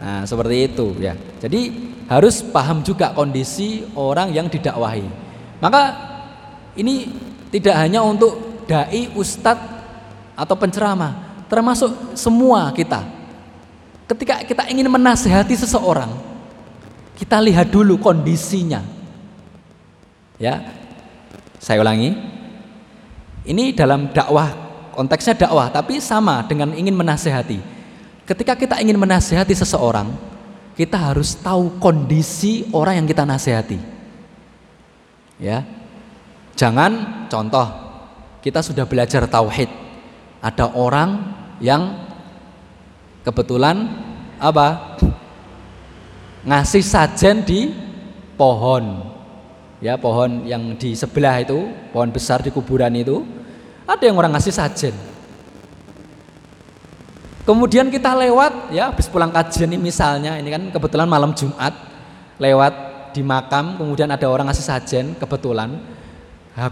[SPEAKER 1] Nah, seperti itu ya. Jadi harus paham juga kondisi orang yang didakwahi. Maka ini tidak hanya untuk dai, ustadz atau penceramah, termasuk semua kita. Ketika kita ingin menasehati seseorang, kita lihat dulu kondisinya. Ya. Saya ulangi. Ini dalam dakwah, konteksnya dakwah, tapi sama dengan ingin menasehati. Ketika kita ingin menasehati seseorang, kita harus tahu kondisi orang yang kita nasihati. Ya. Jangan contoh kita sudah belajar tauhid. Ada orang yang kebetulan apa? ngasih sajen di pohon. Ya, pohon yang di sebelah itu, pohon besar di kuburan itu. Ada yang orang ngasih sajen. Kemudian kita lewat ya habis pulang kajian ini misalnya ini kan kebetulan malam Jumat lewat di makam kemudian ada orang ngasih sajen kebetulan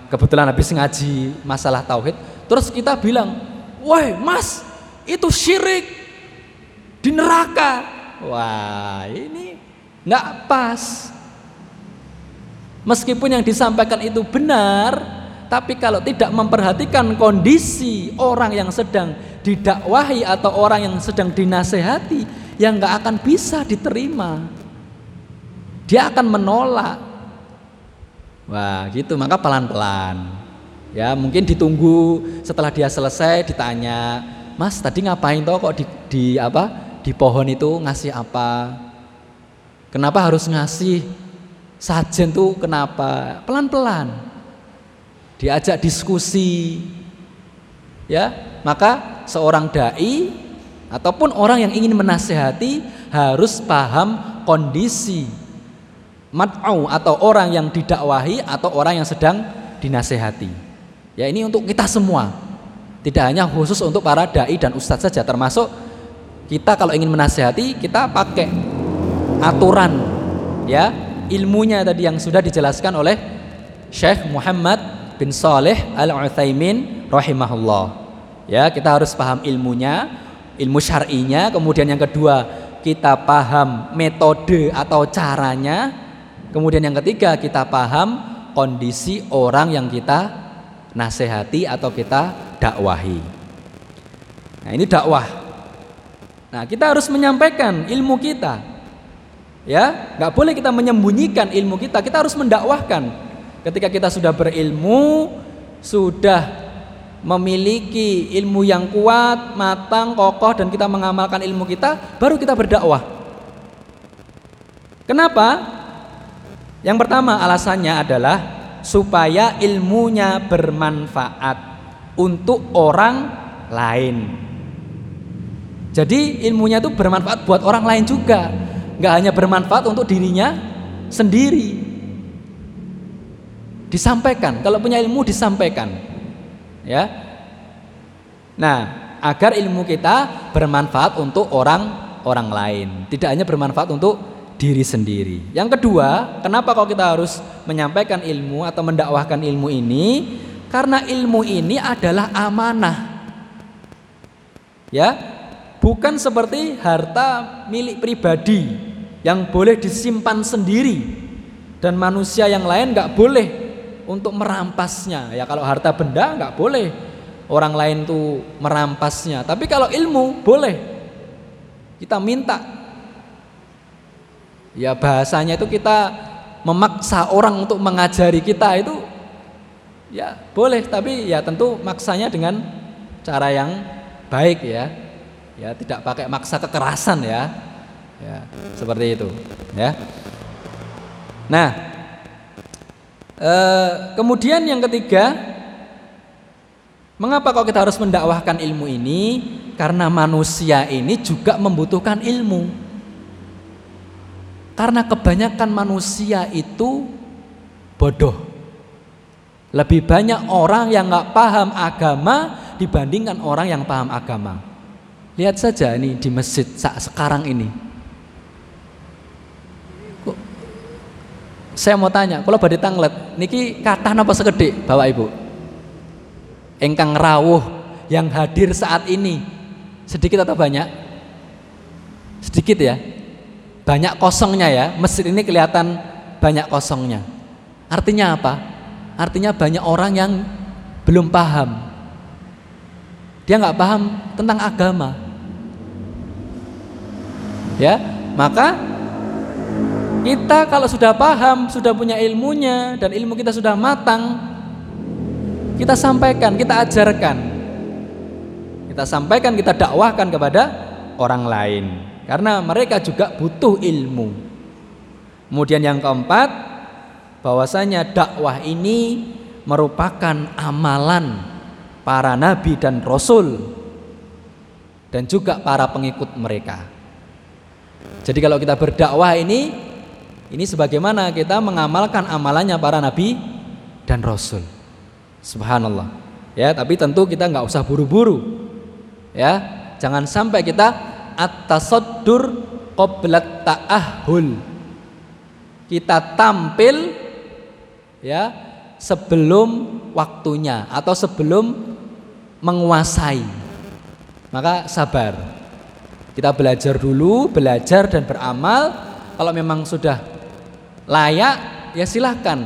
[SPEAKER 1] kebetulan habis ngaji masalah tauhid terus kita bilang wah mas itu syirik di neraka. Wah ini nggak pas. Meskipun yang disampaikan itu benar tapi kalau tidak memperhatikan kondisi orang yang sedang didakwahi atau orang yang sedang dinasehati, yang nggak akan bisa diterima. Dia akan menolak. Wah, gitu. Maka pelan-pelan. Ya, mungkin ditunggu setelah dia selesai ditanya, "Mas, tadi ngapain toh kok di, di apa? Di pohon itu ngasih apa? Kenapa harus ngasih sajen tuh kenapa?" Pelan-pelan diajak diskusi. Ya, maka seorang dai ataupun orang yang ingin menasehati harus paham kondisi mat'au atau orang yang didakwahi atau orang yang sedang dinasehati. Ya, ini untuk kita semua. Tidak hanya khusus untuk para dai dan ustadz saja termasuk kita kalau ingin menasehati kita pakai aturan ya ilmunya tadi yang sudah dijelaskan oleh Syekh Muhammad bin Saleh Al-Utsaimin rahimahullah. Ya, kita harus paham ilmunya, ilmu syar'inya, kemudian yang kedua, kita paham metode atau caranya. Kemudian yang ketiga, kita paham kondisi orang yang kita nasihati atau kita dakwahi. Nah, ini dakwah. Nah, kita harus menyampaikan ilmu kita. Ya, nggak boleh kita menyembunyikan ilmu kita. Kita harus mendakwahkan Ketika kita sudah berilmu, sudah memiliki ilmu yang kuat, matang, kokoh dan kita mengamalkan ilmu kita, baru kita berdakwah. Kenapa? Yang pertama alasannya adalah supaya ilmunya bermanfaat untuk orang lain. Jadi ilmunya itu bermanfaat buat orang lain juga, nggak hanya bermanfaat untuk dirinya sendiri disampaikan. Kalau punya ilmu disampaikan. Ya. Nah, agar ilmu kita bermanfaat untuk orang orang lain, tidak hanya bermanfaat untuk diri sendiri. Yang kedua, kenapa kalau kita harus menyampaikan ilmu atau mendakwahkan ilmu ini? Karena ilmu ini adalah amanah. Ya, bukan seperti harta milik pribadi yang boleh disimpan sendiri dan manusia yang lain nggak boleh untuk merampasnya. Ya kalau harta benda nggak boleh orang lain tuh merampasnya. Tapi kalau ilmu boleh. Kita minta. Ya bahasanya itu kita memaksa orang untuk mengajari kita itu ya boleh tapi ya tentu maksanya dengan cara yang baik ya. Ya tidak pakai maksa kekerasan ya. Ya, seperti itu ya. Nah, E, kemudian yang ketiga, mengapa kok kita harus mendakwahkan ilmu ini? Karena manusia ini juga membutuhkan ilmu. Karena kebanyakan manusia itu bodoh. Lebih banyak orang yang nggak paham agama dibandingkan orang yang paham agama. Lihat saja ini di masjid sekarang ini. Saya mau tanya, kalau badai tanglet, niki kata apa segede, Bapak Ibu? Engkang rawuh yang hadir saat ini sedikit atau banyak? Sedikit ya. Banyak kosongnya ya. Masjid ini kelihatan banyak kosongnya. Artinya apa? Artinya banyak orang yang belum paham. Dia nggak paham tentang agama. Ya, maka kita kalau sudah paham, sudah punya ilmunya dan ilmu kita sudah matang, kita sampaikan, kita ajarkan. Kita sampaikan, kita dakwahkan kepada orang lain. karena mereka juga butuh ilmu. Kemudian yang keempat, bahwasanya dakwah ini merupakan amalan para nabi dan rasul dan juga para pengikut mereka. Jadi kalau kita berdakwah ini ini sebagaimana kita mengamalkan amalannya para nabi dan rasul. Subhanallah. Ya, tapi tentu kita nggak usah buru-buru. Ya, jangan sampai kita at-tasaddur qablat ta'ahul. Kita tampil ya sebelum waktunya atau sebelum menguasai. Maka sabar. Kita belajar dulu, belajar dan beramal. Kalau memang sudah layak, ya silahkan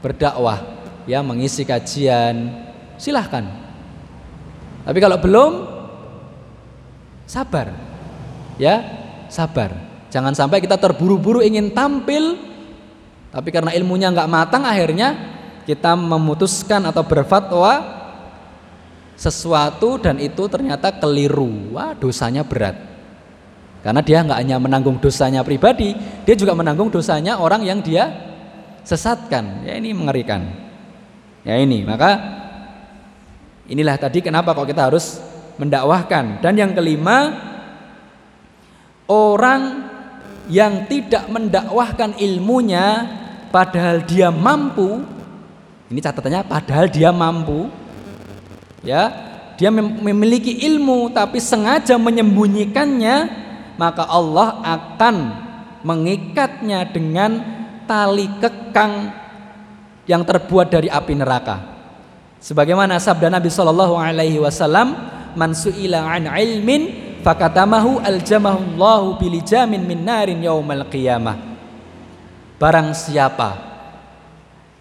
[SPEAKER 1] berdakwah, ya mengisi kajian, silahkan. Tapi kalau belum, sabar, ya sabar. Jangan sampai kita terburu-buru ingin tampil, tapi karena ilmunya nggak matang, akhirnya kita memutuskan atau berfatwa sesuatu dan itu ternyata keliru. Wah, dosanya berat. Karena dia nggak hanya menanggung dosanya pribadi, dia juga menanggung dosanya orang yang dia sesatkan. Ya ini mengerikan. Ya ini, maka inilah tadi kenapa kok kita harus mendakwahkan. Dan yang kelima, orang yang tidak mendakwahkan ilmunya padahal dia mampu, ini catatannya padahal dia mampu, ya dia memiliki ilmu tapi sengaja menyembunyikannya maka Allah akan mengikatnya dengan tali kekang yang terbuat dari api neraka. Sebagaimana sabda Nabi Shallallahu Alaihi Wasallam, "Man su'ila an ilmin fakatamahu aljamahullahu bilijamin min narin yaumal qiyamah." Barang siapa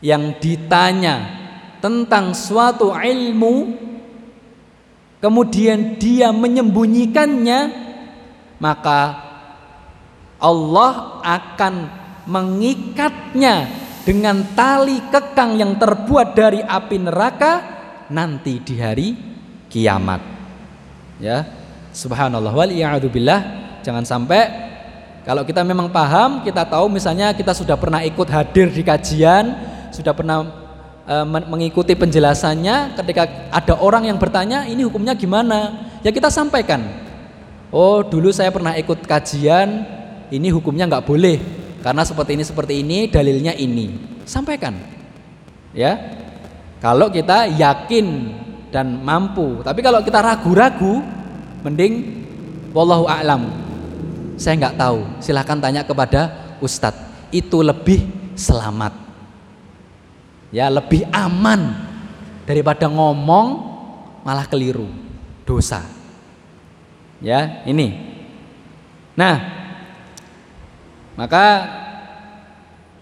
[SPEAKER 1] yang ditanya tentang suatu ilmu kemudian dia menyembunyikannya maka Allah akan mengikatnya dengan tali kekang yang terbuat dari api neraka nanti di hari kiamat. Ya. Subhanallah wal billah. Jangan sampai kalau kita memang paham, kita tahu misalnya kita sudah pernah ikut hadir di kajian, sudah pernah e, mengikuti penjelasannya ketika ada orang yang bertanya, ini hukumnya gimana? Ya kita sampaikan Oh dulu saya pernah ikut kajian ini hukumnya nggak boleh. Karena seperti ini seperti ini dalilnya ini. Sampaikan. Ya. Kalau kita yakin dan mampu. Tapi kalau kita ragu-ragu mending wallahu a'lam. Saya nggak tahu. Silahkan tanya kepada ustadz itu lebih selamat. Ya lebih aman. Daripada ngomong malah keliru. Dosa Ya, ini. Nah, maka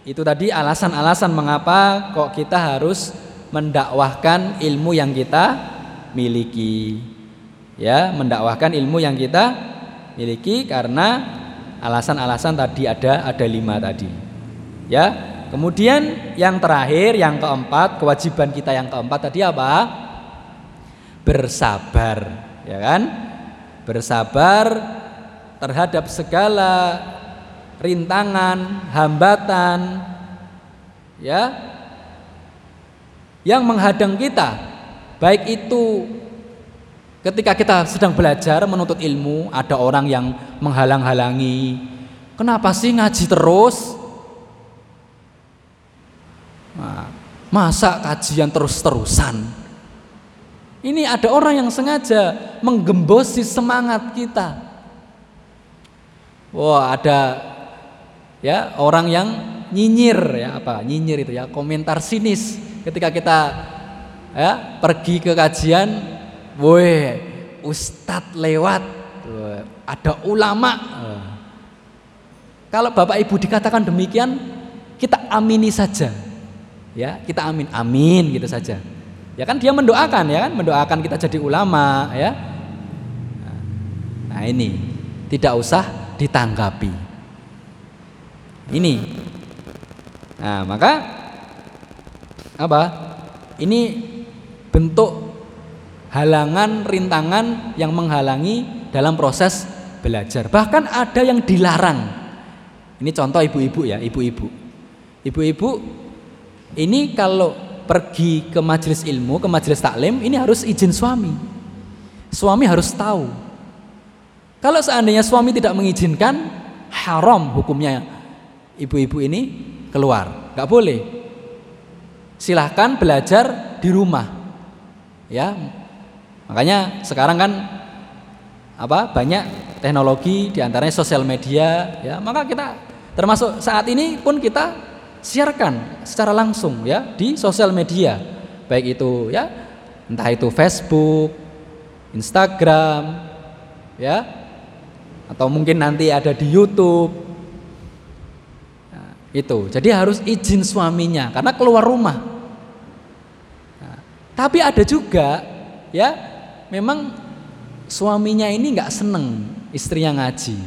[SPEAKER 1] itu tadi alasan-alasan mengapa kok kita harus mendakwahkan ilmu yang kita miliki. Ya, mendakwahkan ilmu yang kita miliki karena alasan-alasan tadi ada ada lima tadi. Ya, kemudian yang terakhir yang keempat kewajiban kita yang keempat tadi apa? Bersabar, ya kan? Bersabar terhadap segala rintangan, hambatan ya yang menghadang kita. Baik itu ketika kita sedang belajar menuntut ilmu ada orang yang menghalang-halangi kenapa sih ngaji terus? Nah, masa kajian terus-terusan ini ada orang yang sengaja menggembosi semangat kita. Wah, ada ya orang yang nyinyir ya apa? Nyinyir itu ya, komentar sinis ketika kita ya pergi ke kajian, woi, ustadz lewat, ada ulama. Kalau Bapak Ibu dikatakan demikian, kita amini saja. Ya, kita amin, amin gitu saja. Ya kan dia mendoakan ya kan, mendoakan kita jadi ulama ya. Nah, ini tidak usah ditanggapi. Ini. Nah, maka apa? Ini bentuk halangan, rintangan yang menghalangi dalam proses belajar. Bahkan ada yang dilarang. Ini contoh ibu-ibu ya, ibu-ibu. Ibu-ibu ini kalau pergi ke majelis ilmu, ke majelis taklim, ini harus izin suami. Suami harus tahu. Kalau seandainya suami tidak mengizinkan, haram hukumnya ibu-ibu ini keluar. Gak boleh. Silahkan belajar di rumah. Ya, makanya sekarang kan apa banyak teknologi di antaranya sosial media ya maka kita termasuk saat ini pun kita siarkan secara langsung ya di sosial media baik itu ya entah itu Facebook Instagram ya atau mungkin nanti ada di YouTube nah, itu jadi harus izin suaminya karena keluar rumah nah, tapi ada juga ya memang suaminya ini nggak seneng istrinya ngaji.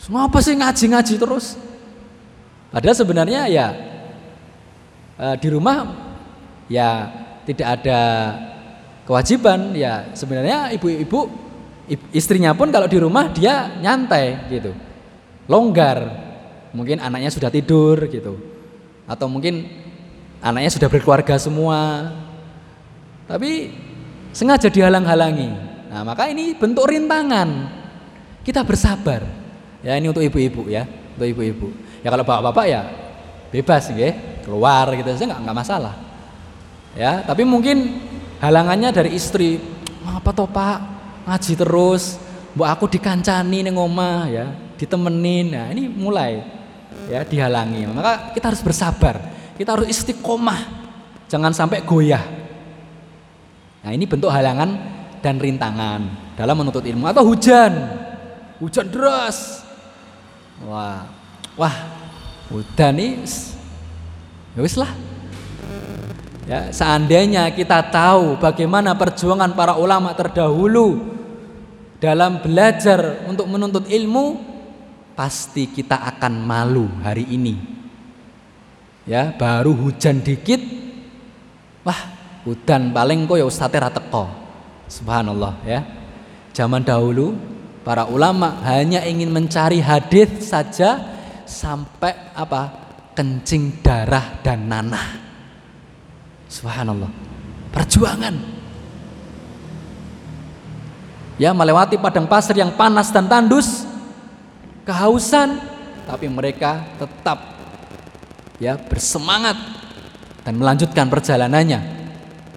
[SPEAKER 1] Semua apa sih ngaji-ngaji terus? Padahal sebenarnya ya e, di rumah ya tidak ada kewajiban ya sebenarnya ibu-ibu istrinya pun kalau di rumah dia nyantai gitu longgar mungkin anaknya sudah tidur gitu atau mungkin anaknya sudah berkeluarga semua tapi sengaja dihalang-halangi. Nah, maka ini bentuk rintangan. Kita bersabar. Ya, ini untuk ibu-ibu ya, untuk ibu-ibu. Ya kalau bapak-bapak ya bebas ya, keluar gitu saja nggak nggak masalah. Ya, tapi mungkin halangannya dari istri. Apa toh Pak? Ngaji terus, Bu aku dikancani nih omah ya, ditemenin. Nah, ini mulai ya dihalangi. Maka kita harus bersabar. Kita harus istiqomah. Jangan sampai goyah Nah ini bentuk halangan dan rintangan dalam menuntut ilmu atau hujan, hujan deras. Wah, wah, hujan ini, ya wis lah. Ya, seandainya kita tahu bagaimana perjuangan para ulama terdahulu dalam belajar untuk menuntut ilmu, pasti kita akan malu hari ini. Ya, baru hujan dikit, wah udan paling kok ya ustadz ra teko. Subhanallah ya. Zaman dahulu para ulama hanya ingin mencari hadis saja sampai apa? kencing darah dan nanah. Subhanallah. Perjuangan. Ya melewati padang pasir yang panas dan tandus, kehausan, tapi mereka tetap ya bersemangat dan melanjutkan perjalanannya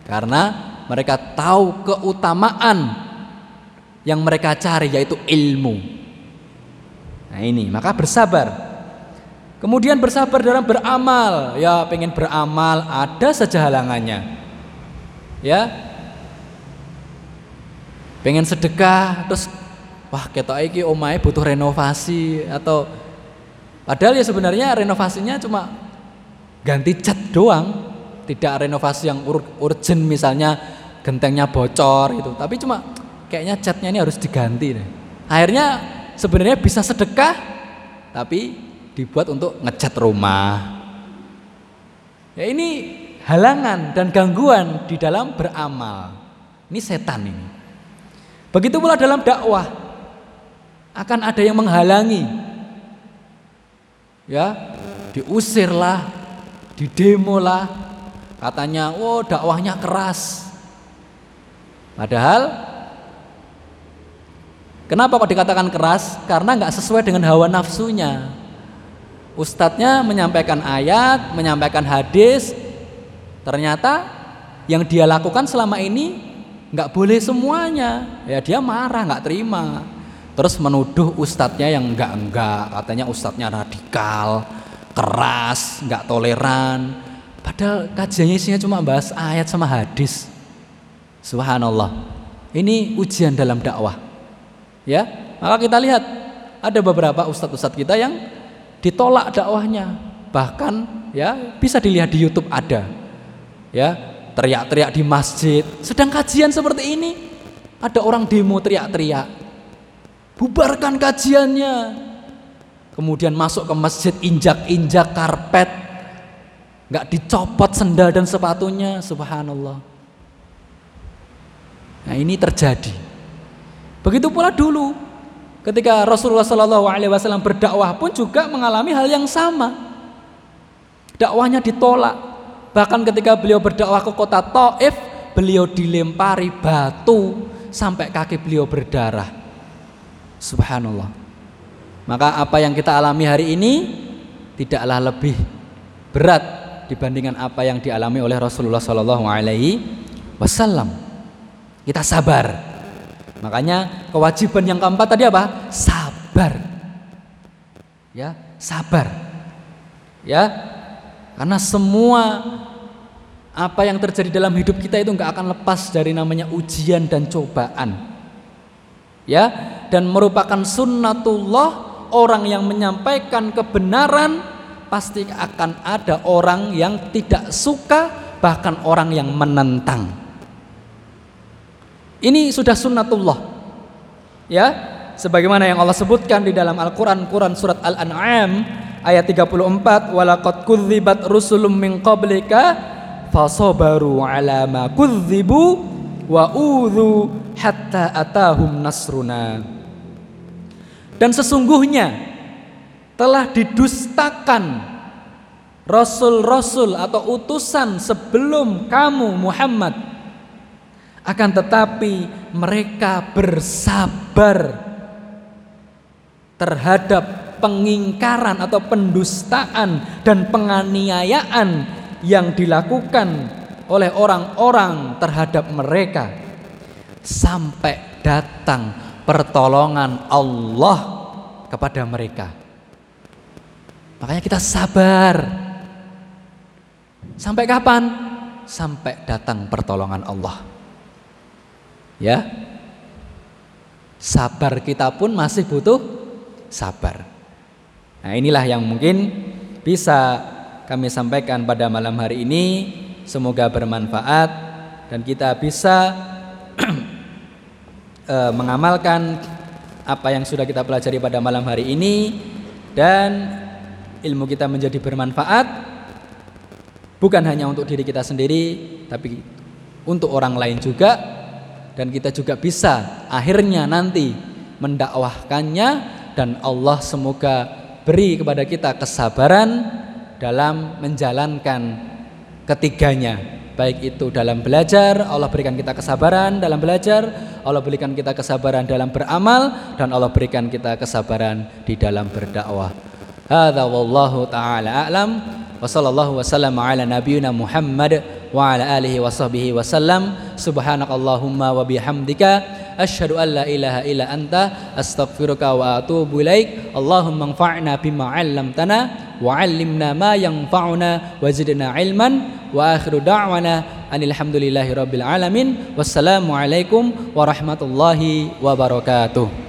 [SPEAKER 1] karena mereka tahu keutamaan yang mereka cari yaitu ilmu. Nah ini, maka bersabar. Kemudian bersabar dalam beramal. Ya, pengen beramal ada saja halangannya. Ya. Pengen sedekah terus wah ketok iki omae butuh renovasi atau padahal ya sebenarnya renovasinya cuma ganti cat doang tidak renovasi yang ur urgent misalnya gentengnya bocor itu tapi cuma kayaknya catnya ini harus diganti deh. akhirnya sebenarnya bisa sedekah tapi dibuat untuk ngecat rumah ya ini halangan dan gangguan di dalam beramal ini setan ini begitu pula dalam dakwah akan ada yang menghalangi ya diusirlah didemolah Katanya, oh dakwahnya keras. Padahal kenapa kok dikatakan keras? Karena nggak sesuai dengan hawa nafsunya. Ustadznya menyampaikan ayat, menyampaikan hadis, ternyata yang dia lakukan selama ini nggak boleh semuanya. Ya dia marah, nggak terima. Terus menuduh ustadznya yang enggak enggak, katanya ustadznya radikal, keras, nggak toleran. Padahal kajiannya isinya cuma bahas ayat sama hadis. Subhanallah. Ini ujian dalam dakwah. Ya, maka kita lihat ada beberapa ustadz-ustadz kita yang ditolak dakwahnya. Bahkan ya bisa dilihat di YouTube ada. Ya, teriak-teriak di masjid. Sedang kajian seperti ini, ada orang demo teriak-teriak. Bubarkan kajiannya. Kemudian masuk ke masjid injak-injak karpet, nggak dicopot sendal dan sepatunya, subhanallah. Nah ini terjadi. Begitu pula dulu Ketika Rasulullah Shallallahu Alaihi Wasallam berdakwah pun juga mengalami hal yang sama. Dakwahnya ditolak. Bahkan ketika beliau berdakwah ke kota Taif, beliau dilempari batu sampai kaki beliau berdarah. Subhanallah. Maka apa yang kita alami hari ini tidaklah lebih berat dibandingkan apa yang dialami oleh Rasulullah Shallallahu Alaihi Wasallam. Kita sabar Makanya kewajiban yang keempat tadi apa? Sabar. Ya, sabar. Ya. Karena semua apa yang terjadi dalam hidup kita itu nggak akan lepas dari namanya ujian dan cobaan. Ya, dan merupakan sunnatullah orang yang menyampaikan kebenaran pasti akan ada orang yang tidak suka bahkan orang yang menentang. Ini sudah sunnatullah. Ya, sebagaimana yang Allah sebutkan di dalam Al-Qur'an Quran surat Al-An'am ayat 34 walaqad kudzibat rusulun min qablika fasabaru ala ma kudzibu wa udhu hatta atahum nasruna. Dan sesungguhnya telah didustakan rasul-rasul atau utusan sebelum kamu Muhammad akan tetapi mereka bersabar terhadap pengingkaran atau pendustaan dan penganiayaan yang dilakukan oleh orang-orang terhadap mereka sampai datang pertolongan Allah kepada mereka. Makanya kita sabar. Sampai kapan? Sampai datang pertolongan Allah. Ya. Sabar kita pun masih butuh sabar. Nah, inilah yang mungkin bisa kami sampaikan pada malam hari ini. Semoga bermanfaat dan kita bisa (clears throat) eh, mengamalkan apa yang sudah kita pelajari pada malam hari ini dan ilmu kita menjadi bermanfaat bukan hanya untuk diri kita sendiri tapi untuk orang lain juga dan kita juga bisa akhirnya nanti mendakwahkannya dan Allah semoga beri kepada kita kesabaran dalam menjalankan ketiganya. Baik itu dalam belajar Allah berikan kita kesabaran dalam belajar Allah berikan kita kesabaran dalam beramal dan Allah berikan kita kesabaran di dalam berdakwah. Hadza wallahu taala a'lam. Wa sallallahu wasallam ala nabiyyina Muhammad wa ala alihi wa sahbihi wasallam subhanakallahumma wa bihamdika. Asyhadu an la ilaha illa anta. Astaghfiruka wa atubu ilaik. Allahumma anfa'na bima 'allamtana wa 'allimna ma yanfa'una wa zidna ilman. Wa akhiru da'wana anil hamdulillahi rabbil alamin. Wassalamu alaikum warahmatullahi wabarakatuh